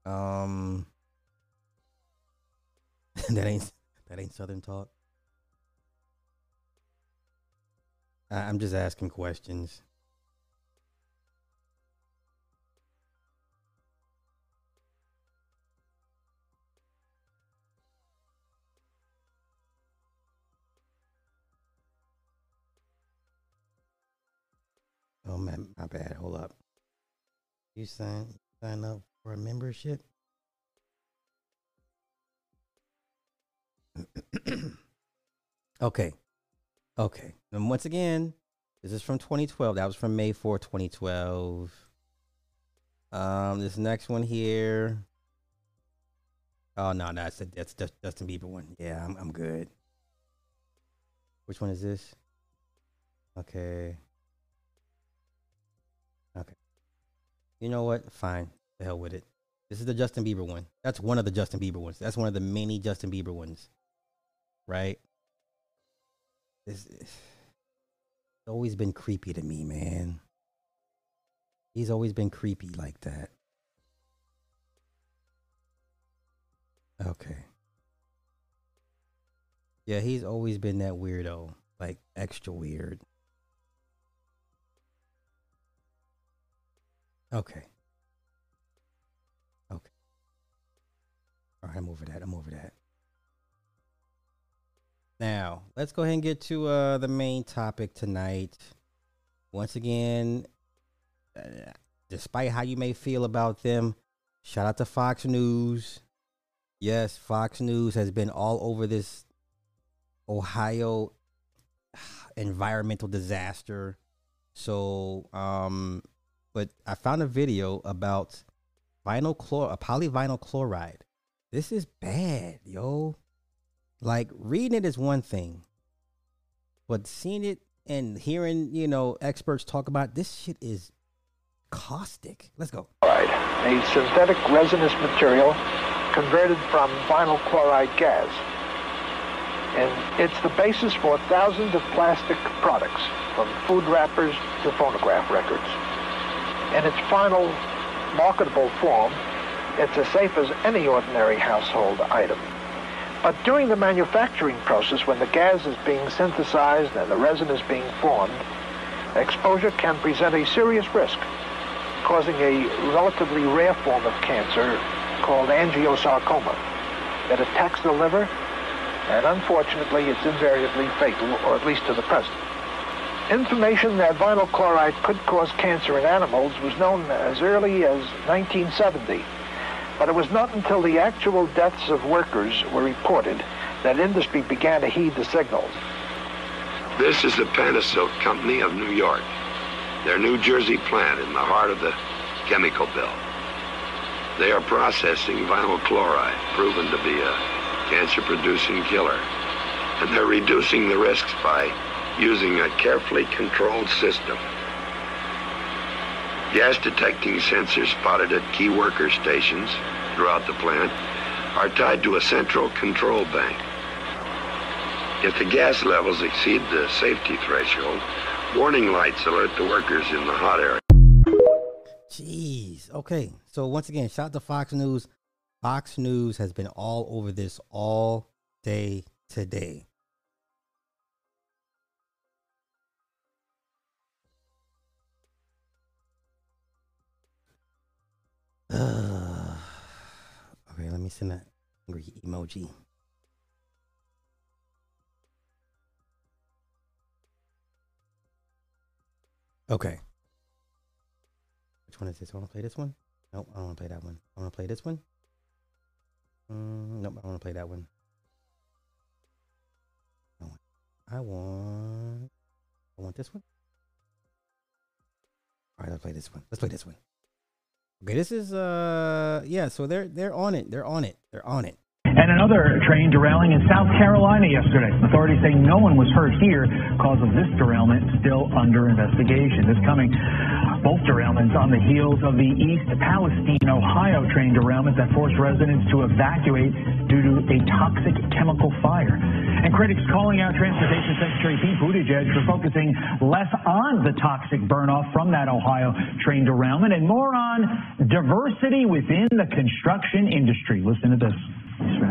Um that ain't that ain't southern talk. I- I'm just asking questions. Oh man, my bad. Hold up. You sign sign up for a membership? okay. Okay. And once again, this is from 2012. That was from May 4, 2012. Um, this next one here. Oh no, no, that's that's that's Justin Bieber one. Yeah, I'm I'm good. Which one is this? Okay. You know what? Fine. The hell with it. This is the Justin Bieber one. That's one of the Justin Bieber ones. That's one of the many Justin Bieber ones. Right? This it's always been creepy to me, man. He's always been creepy like that. Okay. Yeah, he's always been that weirdo, like extra weird. Okay. Okay. All right, I'm over that. I'm over that. Now, let's go ahead and get to uh, the main topic tonight. Once again, uh, despite how you may feel about them, shout out to Fox News. Yes, Fox News has been all over this Ohio environmental disaster. So, um, but I found a video about vinyl chlor, a polyvinyl chloride. This is bad, yo. Like reading it is one thing, but seeing it and hearing you know experts talk about this shit is caustic. Let's go. Chloride, a synthetic resinous material converted from vinyl chloride gas. And it's the basis for thousands of plastic products, from food wrappers to phonograph records. In its final marketable form, it's as safe as any ordinary household item. But during the manufacturing process, when the gas is being synthesized and the resin is being formed, exposure can present a serious risk, causing a relatively rare form of cancer called angiosarcoma that attacks the liver, and unfortunately it's invariably fatal, or at least to the present. Information that vinyl chloride could cause cancer in animals was known as early as 1970. But it was not until the actual deaths of workers were reported that industry began to heed the signals. This is the Panasilk Company of New York, their New Jersey plant in the heart of the chemical belt. They are processing vinyl chloride, proven to be a cancer-producing killer. And they're reducing the risks by using a carefully controlled system. Gas detecting sensors spotted at key worker stations throughout the plant are tied to a central control bank. If the gas levels exceed the safety threshold, warning lights alert the workers in the hot area. Jeez. Okay. So once again, shout out to Fox News. Fox News has been all over this all day today. Uh, okay, let me send that angry emoji. Okay. Which one is this? I want to play this one. Nope, I don't want to play that one. I want to play this one. Mm, nope, I want to play that one. I want. I want this one. All right, let's play this one. Let's play this one. Okay, this is uh yeah, so they're they're on it. They're on it. They're on it. And another train derailing in South Carolina yesterday. Authorities say no one was hurt here. Cause of this derailment still under investigation. This coming both derailments on the heels of the East Palestine, Ohio train derailment that forced residents to evacuate due to a toxic chemical fire. And critics calling out Transportation Secretary Pete Buttigieg for focusing less on the toxic burnoff from that Ohio train derailment and more on diversity within the construction industry. Listen to this.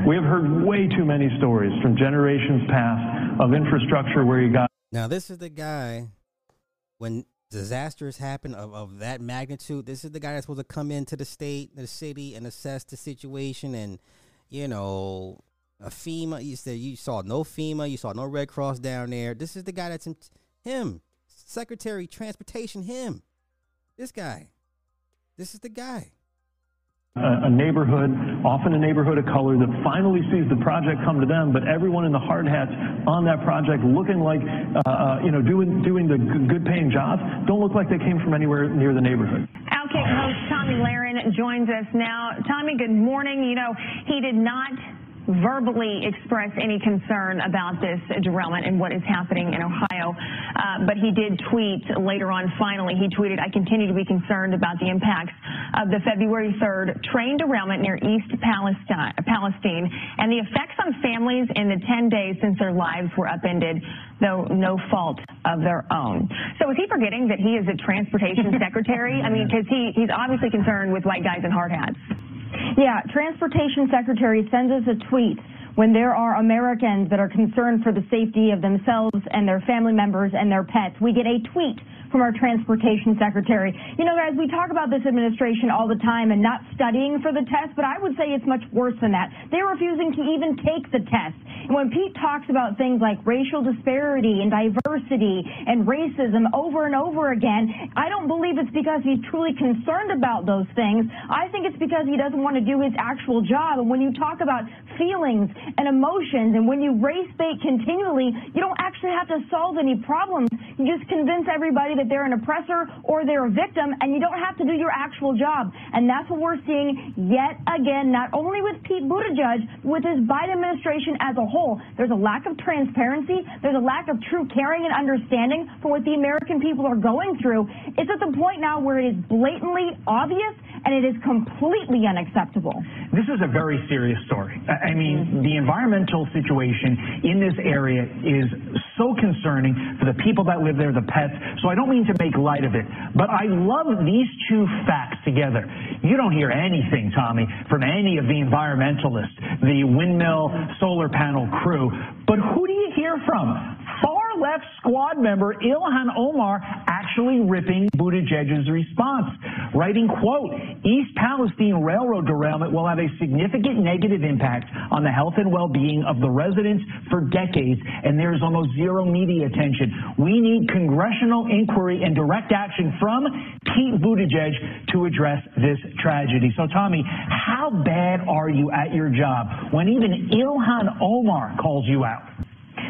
We have heard way too many stories from generations past of infrastructure where you got. Now this is the guy when disasters happen of, of that magnitude. This is the guy that's supposed to come into the state, the city, and assess the situation. And you know, a FEMA. You said you saw no FEMA, you saw no Red Cross down there. This is the guy that's in, him, Secretary Transportation. Him, this guy. This is the guy a, neighborhood, often a neighborhood of color, that finally sees the project come to them, but everyone in the hard hats on that project looking like, uh, uh you know, doing, doing the good paying jobs, don't look like they came from anywhere near the neighborhood. Outkick host Tomi Lahren joins us now. Tommy, good morning. You know, he did not verbally express any concern about this derailment and what is happening in Ohio. Uh, but he did tweet later on, finally, he tweeted, I continue to be concerned about the impacts of the February 3rd train derailment near East Palestine, Palestine and the effects on families in the 10 days since their lives were upended, though no fault of their own. So is he forgetting that he is a transportation secretary? I mean, because he, he's obviously concerned with white guys in hard hats. Yeah, Transportation Secretary sends us a tweet when there are Americans that are concerned for the safety of themselves and their family members and their pets. We get a tweet from our transportation secretary. You know, guys, we talk about this administration all the time and not studying for the test, but I would say it's much worse than that. They're refusing to even take the test. And when Pete talks about things like racial disparity and diversity and racism over and over again, I don't believe it's because he's truly concerned about those things. I think it's because he doesn't want to do his actual job. And when you talk about feelings and emotions and when you race bait continually, you don't actually have to solve any problems. You just convince everybody that they're an oppressor or they're a victim and you don't have to do your actual job. And that's what we're seeing yet again, not only with Pete Buttigieg, but with his Biden administration as a whole. There's a lack of transparency. There's a lack of true caring and understanding for what the American people are going through. It's at the point now where it is blatantly obvious and it is completely unacceptable. This is a very serious story. I mean, the environmental situation in this area is so concerning for the people that live there, the pets. So I don't mean to make light of it, but I love these two facts together. You don't hear anything, Tomi, from any of the environmentalists, the windmill solar panel crew. But who do you hear from? Left squad member Ilhan Omar actually ripping Buttigieg's response, writing, quote, East Palestine Railroad derailment will have a significant negative impact on the health and well-being of the residents for decades, and there is almost zero media attention. We need congressional inquiry and direct action from Pete Buttigieg to address this tragedy. So, Tomi, how bad are you at your job when even Ilhan Omar calls you out?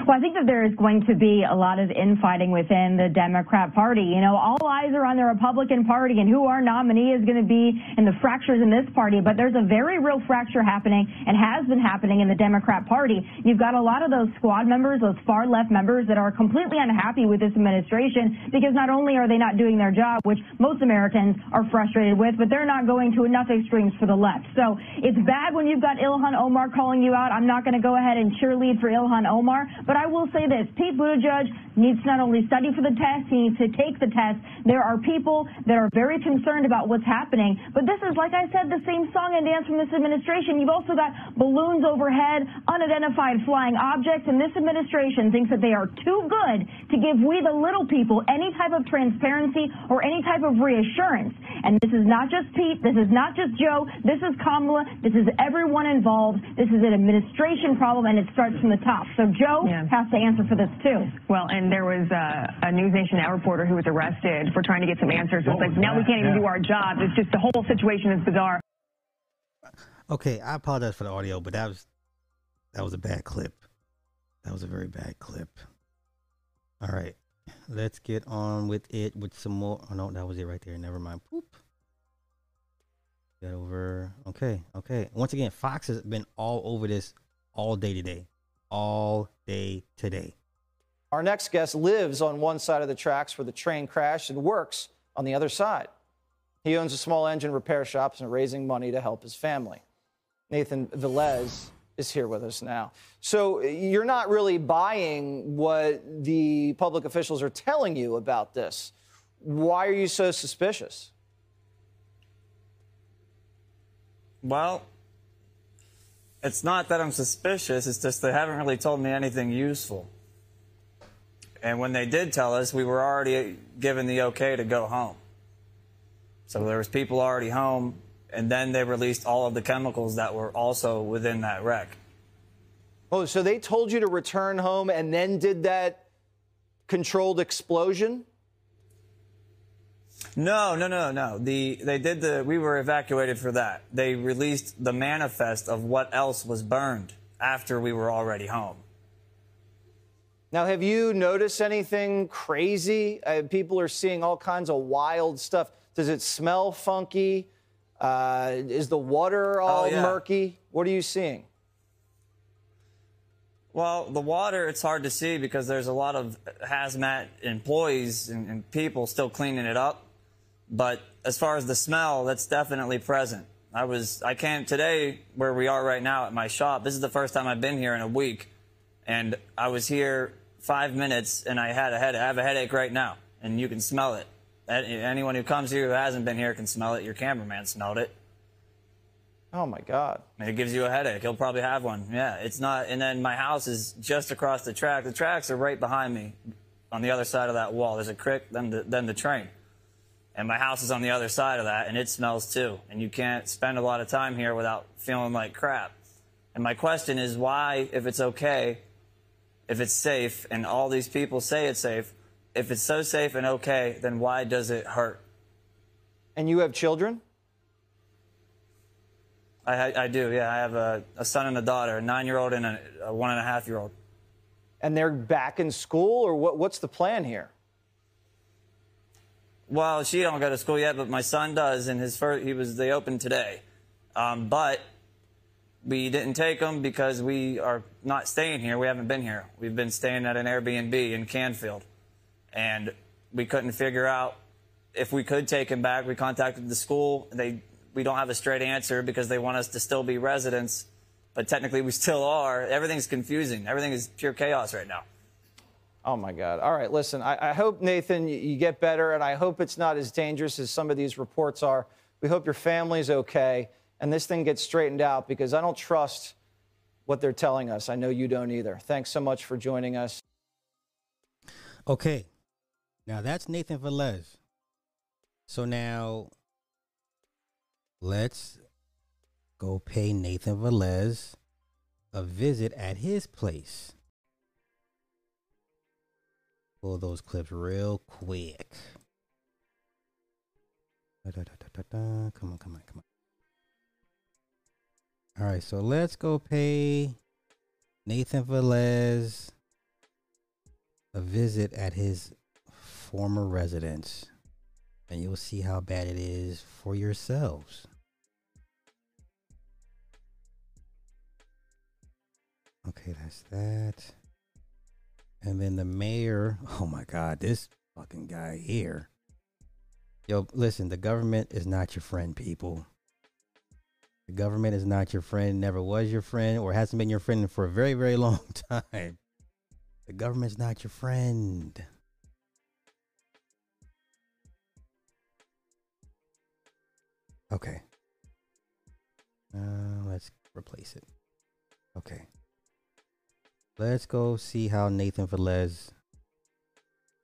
Well, I think that there is going to be a lot of infighting within the Democrat Party. You know, all eyes are on the Republican Party and who our nominee is going to be and the fractures in this party. But there's a very real fracture happening and has been happening in the Democrat Party. You've got a lot of those squad members, those far left members that are completely unhappy with this administration because not only are they not doing their job, which most Americans are frustrated with, but they're not going to enough extremes for the left. So it's bad when you've got Ilhan Omar calling you out. I'm not going to go ahead and cheerlead for Ilhan Omar, but I will say this. Pete Buttigieg needs to not only study for the test, he needs to take the test. There are people that are very concerned about what's happening. But this is, like I said, the same song and dance from this administration. You've also got balloons overhead, unidentified flying objects, and this administration thinks that they are too good to give we the little people any type of transparency or any type of reassurance. And this is not just Pete. This is not just Joe. This is Kamala. This is everyone involved. This is an administration problem, and it starts from the top. So, Joe has to answer for this, too. Well, and there was uh, a News Nation Net reporter who was arrested for trying to get some answers. So it's like, now we can't even Yeah. do our job. It's just the whole situation is bizarre. Okay, I apologize for the audio, but that was that was a bad clip. That was a very bad clip. All right, let's get on with it with some more. Oh no, that was it right there. Never mind. Poop. Get over. Okay, okay. Once again, Fox has been all over this all day today, all day today. Our next guest lives on one side of the tracks where the train crashed and works on the other side. He owns a small engine repair shop and is raising money to help his family. Nathan Velez is here with us now. So you're not really buying what the public officials are telling you about this. Why are you so suspicious? Well, it's not that I'm suspicious, it's just they haven't really told me anything useful. And when they did tell us, we were already given the okay to go home. So there was people already home, and then they released all of the chemicals that were also within that wreck. Oh, so they told you to return home and then did that controlled explosion? No, no, no, no. The they did the we were evacuated for that. They released the manifest of what else was burned after we were already home. Now, have you noticed anything crazy? Uh, people are seeing all kinds of wild stuff. Does it smell funky? Uh, is the water all Oh, yeah. murky? What are you seeing? Well, the water, it's hard to see because there's a lot of hazmat employees and, and people still cleaning it up. But as far as the smell, that's definitely present. I was, I can't today where we are right now at my shop. This is the first time I've been here in a week. And I was here five minutes and I had a head, I have a headache right now and you can smell it. Anyone who comes here who hasn't been here can smell it. Your cameraman smelled it. Oh my God. And it gives you a headache. He'll probably have one. Yeah, it's not. And then my house is just across the track. The tracks are right behind me, on the other side of that wall. There's a creek, then the, then the train, and my house is on the other side of that, and it smells too. And you can't spend a lot of time here without feeling like crap. And my question is, why, if it's okay, if it's safe, and all these people say it's safe, if it's so safe and okay, then why does it hurt? And you have children? I, I do, yeah. I have a, a son and a daughter, a nine-year-old and a, a one and a half-year-old. And they're back in school, or what, what's the plan here? Well, she don't go to school yet, but my son does, and his first he was they opened today, um, but we didn't take him because we are not staying here. We haven't been here. We've been staying at an Airbnb in Canfield, and we couldn't figure out if we could take him back. We contacted the school. They we don't have a straight answer because they want us to still be residents, but technically we still are. Everything's confusing. Everything is pure chaos right now. Oh my God. All right, listen, I, I hope, Nathan, you, you get better, and I hope it's not as dangerous as some of these reports are. We hope your family's okay and this thing gets straightened out because I don't trust what they're telling us. I know you don't either. Thanks so much for joining us. Okay. Now that's Nathan Velez. So now let's go pay Nathan Velez a visit at his place. Pull those clips real quick. Da, da, da, come on, come on, come on. All right, so let's go pay Nathan Velez a visit at his former residence, and you'll see how bad it is for yourselves. Okay, that's that. And then the mayor, oh my God, this fucking guy here. Yo, listen, the government is not your friend, people. The government is not your friend, never was your friend, or hasn't been your friend for a very, very long time. The government's not your friend. Okay. Uh, let's replace it. Okay. Let's go see how Nathan Velez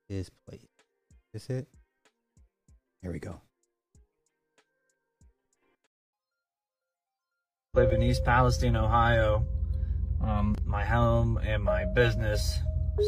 is played. Is it? Here we go. live in East Palestine, Ohio. Um, my home and my business,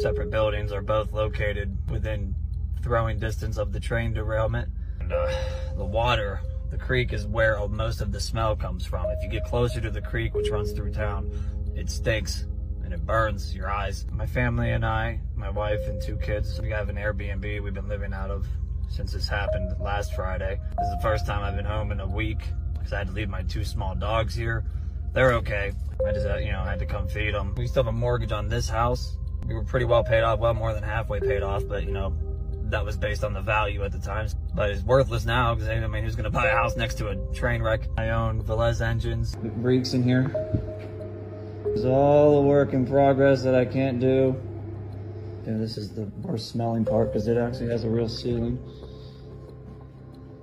separate buildings, are both located within throwing distance of the train derailment. And, uh, the water, the creek, is where most of the smell comes from. If you get closer to the creek, which runs through town, it stinks and it burns your eyes. My family and I, my wife and two kids, we have an Airbnb we've been living out of since this happened last Friday. This is the first time I've been home in a week because I had to leave my two small dogs here. They're okay. I just, uh, you know, I had to come feed them. We still have a mortgage on this house. We were pretty well paid off, well more than halfway paid off, but you know, that was based on the value at the time. But it's worthless now because I mean, who's to buy a house next to a train wreck? I own Velez engines. The brakes in here. There's all the work in progress that I can't do. Yeah, this is the worst smelling part because it actually has a real ceiling.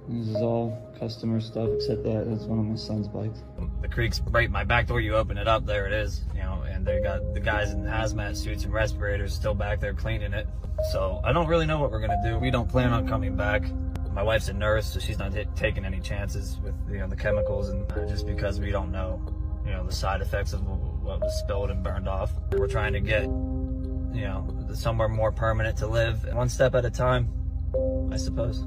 This is all customer stuff except that that's one of my son's bikes. The creek's right my back door. You open it up, there it is. You know, and they got the guys in hazmat suits and respirators still back there cleaning it. So I don't really know what we're gonna do. We don't plan on coming back. My wife's a nurse, so she's not taking any chances with you know the chemicals, and uh, just because we don't know, you know, the side effects of what was spilled and burned off. We're trying to get, you know, somewhere more permanent to live, one step at a time, I suppose.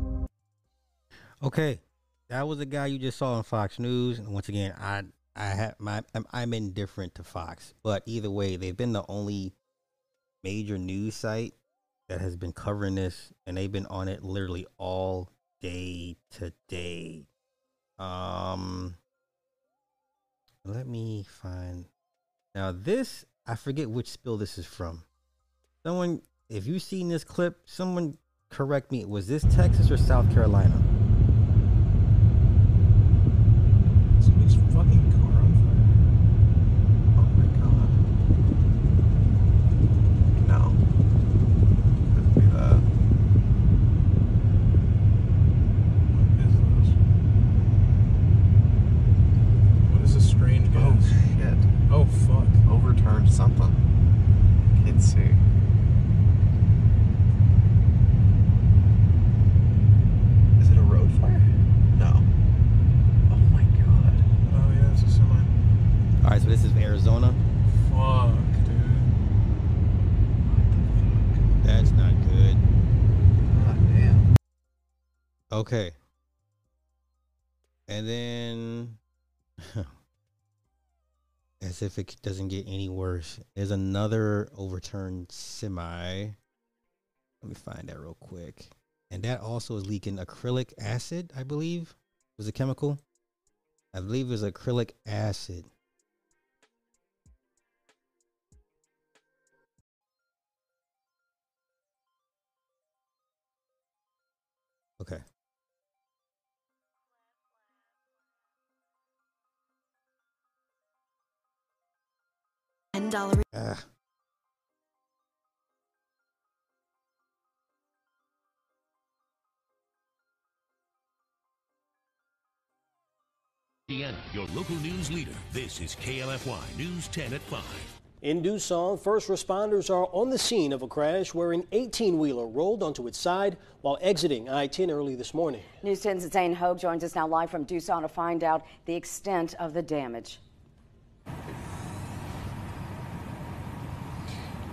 Okay, that was the guy you just saw on Fox News. And once again, I I have my I'm, I'm indifferent to Fox, but either way, they've been the only major news site that has been covering this, and they've been on it literally all day today. Um, let me find now this. I forget which spill this is from. Someone, if you've seen this clip, someone correct me. Was this Texas or South Carolina? It doesn't get any worse, there's another overturned semi. Let me find that real quick. And that also is leaking acrylic acid, I believe, was a chemical. I believe it was acrylic acid. Ten dollar. Ah. Acadiana, your local news leader. This is KLFY News 10 at 5. In Duson, first responders are on the scene of a crash where an 18 wheeler rolled onto its side while exiting I 10 early this morning. News 10's Zane Hogue joins us now live from Duson to find out the extent of the damage.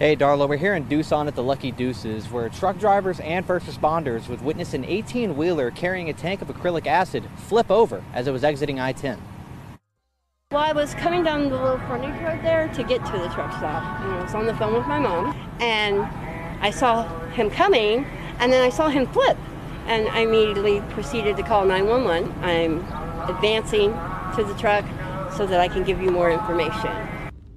Hey, Darla, we're here in Duson at the Lucky Deuces, where truck drivers and first responders would witness an 18 wheeler carrying a tank of acrylic acid flip over as it was exiting I 10. Well, I was coming down the little frontage road there to get to the truck stop. I was on the phone with my mom, and I saw him coming, and then I saw him flip. And I immediately proceeded to call 911. I'm advancing to the truck so that I can give you more information.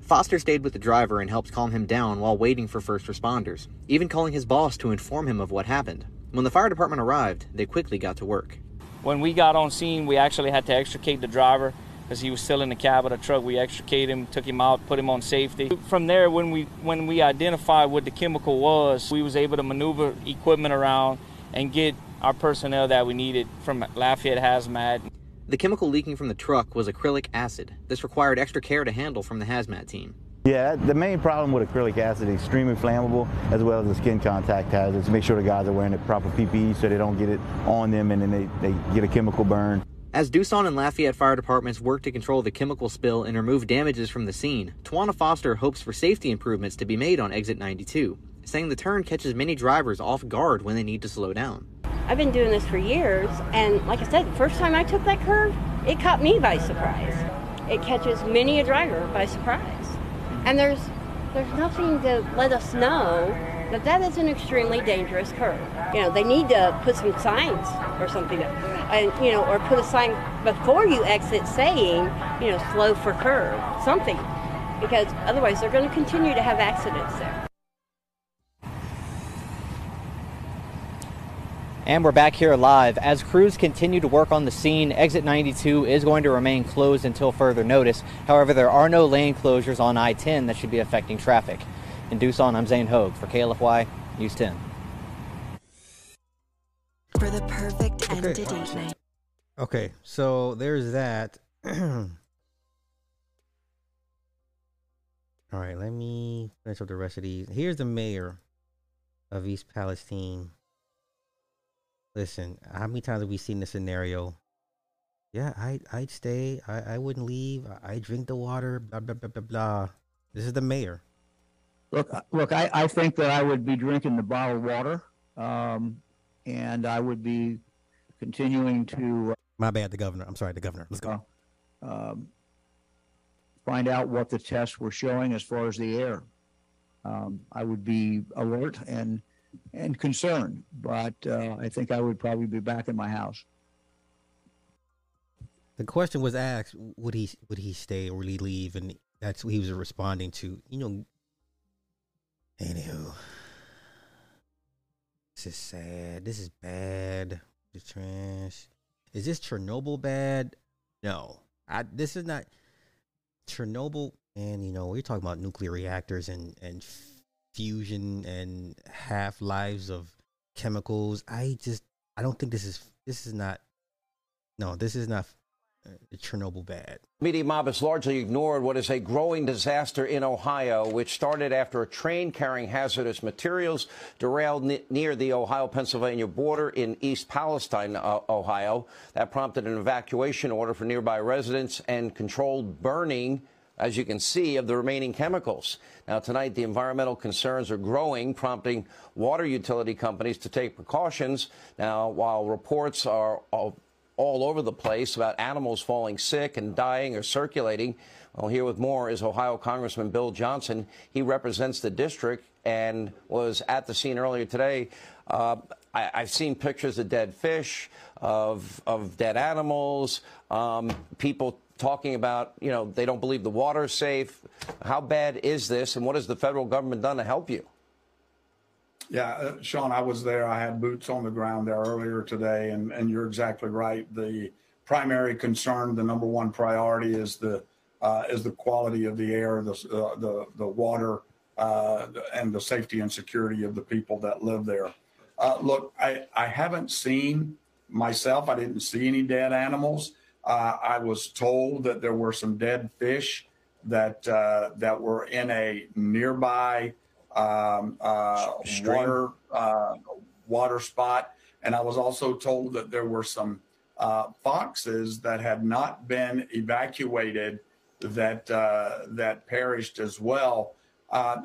Foster stayed with the driver and helped calm him down while waiting for first responders, even calling his boss to inform him of what happened. When the fire department arrived, they quickly got to work. When we got on scene, we actually had to extricate the driver because he was still in the cab of the truck. We extricated him, took him out, put him on safety. From there, when we when we identified what the chemical was, we was able to maneuver equipment around and get our personnel that we needed from Lafayette Hazmat. The chemical leaking from the truck was acrylic acid. This required extra care to handle from the hazmat team. Yeah, the main problem with acrylic acid is extremely flammable as well as the skin contact hazards. Make sure the guys are wearing the proper PPE so they don't get it on them and then they, they get a chemical burn. As Duson and Lafayette fire departments work to control the chemical spill and remove damages from the scene, Tawana Foster hopes for safety improvements to be made on exit 92, saying the turn catches many drivers off guard when they need to slow down. I've been doing this for years, and like I said, the first time I took that curve, it caught me by surprise. It catches many a driver by surprise. And there's there's nothing to let us know that that is an extremely dangerous curve. You know, they need to put some signs or something, and you know, or put a sign before you exit saying, you know, slow for curve, something, because otherwise they're going to continue to have accidents there. And we're back here live. As crews continue to work on the scene, exit 92 is going to remain closed until further notice. However, there are no lane closures on I 10 that should be affecting traffic. In Duson, I'm Zane Hogue for KLFY News 10. For the perfect end Okay. to date night. Okay, so there's that. All right, let me finish up the rest of these. Here's the mayor of East Palestine. Listen, how many times have we seen this scenario? Yeah, I I'd stay. I, I wouldn't leave. I, I drink the water. Blah blah blah blah blah. This is the mayor. Look, look, I, I think that I would be drinking the bottled water, um, and I would be continuing to My bad, the governor. I'm sorry, the governor. Let's go. um, find out what the tests were showing as far as the air. Um, I would be alert and and concerned, but uh, I think I would probably be back in my house. The question was asked: Would he would he stay or would he leave? And that's what he was responding to. You know. Anywho, this is sad. This is bad. This trash. Is this Chernobyl bad? No. I. This is not Chernobyl. And you know, we're talking about nuclear reactors and and fusion and half lives of chemicals. I just I don't think this is this is not. No, this is not uh, Chernobyl bad. Media mob has largely ignored what is a growing disaster in Ohio, which started after a train carrying hazardous materials derailed ne- near the Ohio Pennsylvania border in East Palestine, uh, Ohio. That prompted an evacuation order for nearby residents and controlled burning as you can see, of the remaining chemicals. Now, tonight, the environmental concerns are growing, prompting water utility companies to take precautions. Now, while reports are all, all over the place about animals falling sick and dying or circulating, well, here with more is Ohio Congressman Bill Johnson. He represents the district and was at the scene earlier today. Uh, I, have seen pictures of dead fish, of, of dead animals, um, people talking about, you know, they don't believe the water's safe. How bad is this, and what has the federal government done to help you? Yeah, uh, Sean, I was there. I had boots on the ground there earlier today, and, and you're exactly right. The primary concern, the number one priority, is the uh, is the quality of the air, the uh, the the water, uh, and the safety and security of the people that live there. Uh, look, I I haven't seen myself. I didn't see any dead animals. Uh, I was told that there were some dead fish that uh, that were in a nearby um, uh, water uh, water spot, and I was also told that there were some uh, foxes that had not been evacuated that uh, that perished as well.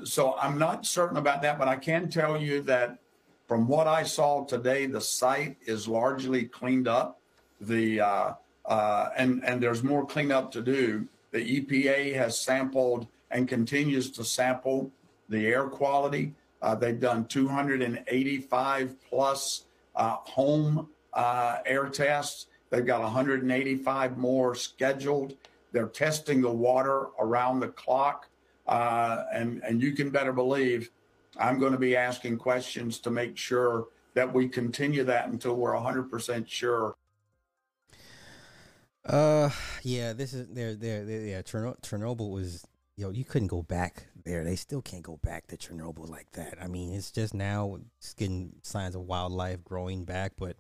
so I'm not certain about that, but I can tell you that from what I saw today, the site is largely cleaned up. The uh, and and there's more cleanup to do. The EPA has sampled and continues to sample the air quality. Uh, they've done 285 plus uh, home uh, air tests. They've got 185 more scheduled. They're testing the water around the clock, uh, and and you can better believe I'm going to be asking questions to make sure that we continue that until we're 100% sure uh, yeah, this is there, there, yeah. Chernobyl was, yo, you couldn't go back there. They still can't go back to Chernobyl like that. I mean, it's just now it's getting signs of wildlife growing back, but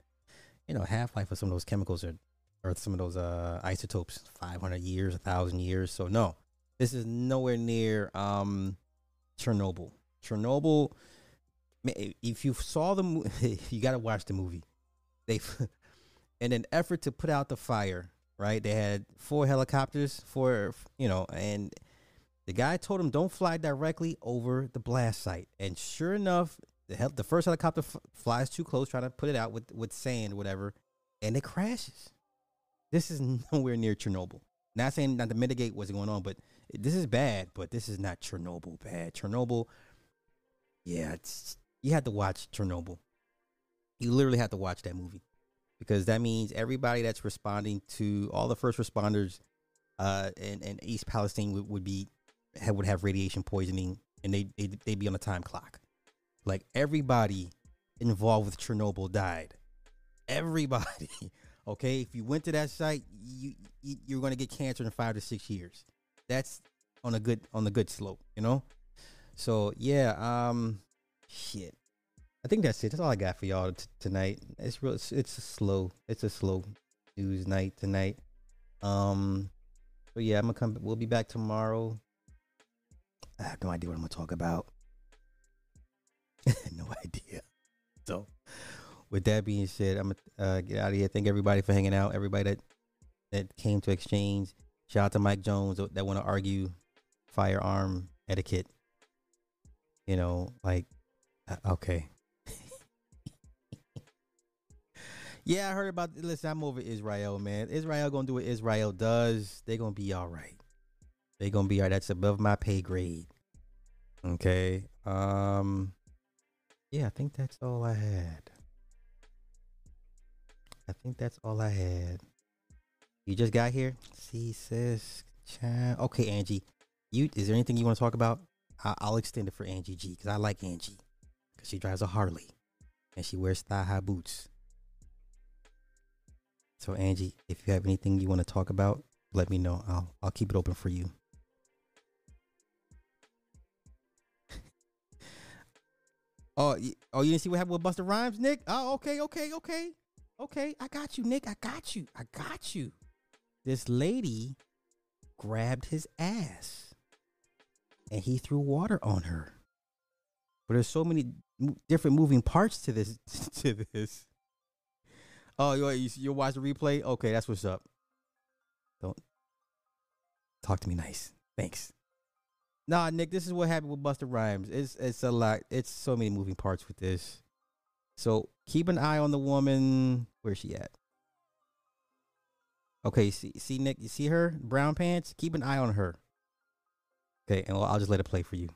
you know, half life of some of those chemicals are, or some of those uh isotopes, five hundred years, a thousand years. So no, this is nowhere near um Chernobyl. Chernobyl. If you saw the movie, you got to watch the movie. They, in an effort to put out the fire, right? They had four helicopters, four, you know, and the guy told him don't fly directly over the blast site. And sure enough, the hel- the first helicopter f- flies too close, trying to put it out with with sand, whatever, and it crashes. This is nowhere near Chernobyl. Not saying not to mitigate what's going on, but this is bad. But this is not Chernobyl bad. Chernobyl, yeah, it's you had to watch Chernobyl. You literally had to watch that movie because that means everybody that's responding to all the first responders uh, in, in East Palestine would, would be would have radiation poisoning and they they they'd be on a time clock. Like everybody involved with Chernobyl died. Everybody. Okay, if you went to that site, you, you you're going to get cancer in five to six years. That's on a good on the good slope, you know. So yeah, um, shit. I think that's it. That's all I got for y'all t- tonight. It's real. It's, it's a slow. It's a slow news night tonight. Um. So yeah, I'm gonna come. We'll be back tomorrow. I have no idea what I'm gonna talk about. no idea. So, with that being said, I'm gonna uh, get out of here. Thank everybody for hanging out. Everybody that that came to exchange. Shout out to Mike Jones that want to argue firearm etiquette. You know, like uh, okay, Yeah, I heard about. Listen, I'm over Israel, man. Israel gonna do what Israel does. They gonna be all right. They gonna be all right. That's above my pay grade. Okay. Um. Yeah, I think that's all I had. I think that's all I had. You just got here. See, sis. Chan. Okay, Angie. You is there anything you want to talk about? I, I'll extend it for Angie G because I like Angie because she drives a Harley and she wears thigh high boots. So Angie, if you have anything you want to talk about, let me know. I'll I'll keep it open for you. oh, oh, you didn't see what happened with Busta Rhymes, Nick? Oh, okay, okay, okay, okay. I got you, Nick. I got you. I got you. This lady grabbed his ass, and he threw water on her. But there's so many different moving parts to this to this Oh, you you watch the replay? Okay, that's what's up. Don't talk to me nice. Thanks. Nah, Nick, this is what happened with Busta Rhymes. It's it's a lot. It's so many moving parts with this. So keep an eye on the woman. Where's she at? Okay, see, see Nick, you see her brown pants. Keep an eye on her. Okay, and I'll just let it play for you.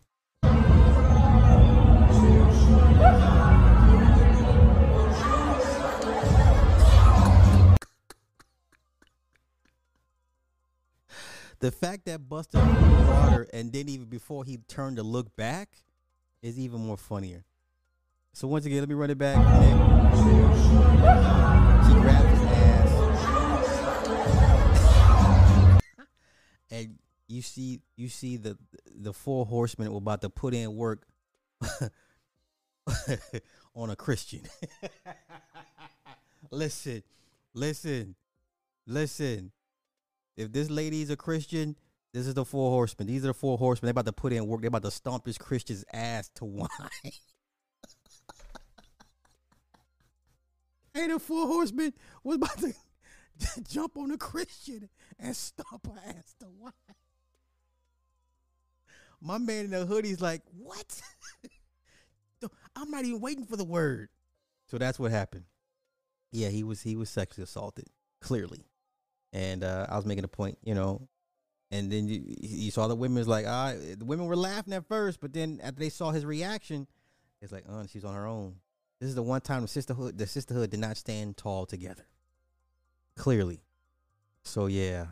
The fact that Busta water and then even before he turned to look back is even more funnier. So once again, let me run it back. She grabbed his ass, and you see, you see the the four horsemen were about to put in work on a Christian. listen, listen, listen. If this lady is a Christian, this is the four horsemen. These are the four horsemen. They're about to put in work. They're about to stomp this Christian's ass to wine. hey, the four horsemen was about to jump on a Christian and stomp her ass to wine. My man in the hoodie's like, what? I'm not even waiting for the word. So that's what happened. Yeah, he was he was sexually assaulted, clearly. And uh, I was making a point, you know, and then you, you saw the women's like, ah, the women were laughing at first, but then after they saw his reaction, it's like, oh, she's on her own. This is the one time the sisterhood, the sisterhood did not stand tall together. Clearly. So yeah,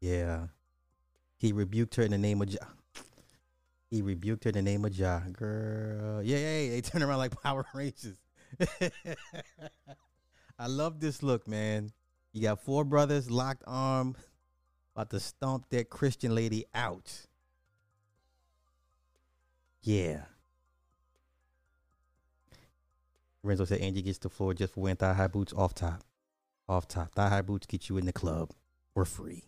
yeah. He rebuked her in the name of Jah. He rebuked her in the name of Jah. Girl, yeah, yeah, yeah. They turn around like Power Rangers. I love this look, man. You got four brothers locked arm, about to stomp that Christian lady out. Yeah. Renzo said Angie gets the floor just for wearing thigh high boots off top. Off top. Thigh high boots get you in the club for free.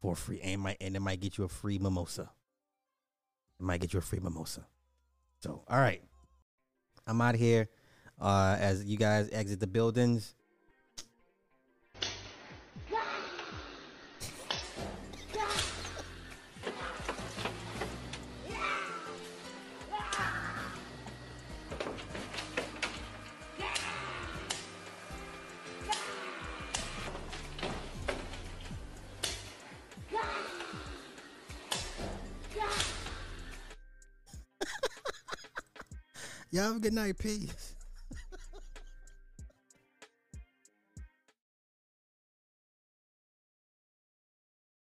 For free. And might and it might get you a free mimosa. It might get you a free mimosa. So, all right. I'm out here. Uh, as you guys exit the buildings. Y'all have a good night. Peace.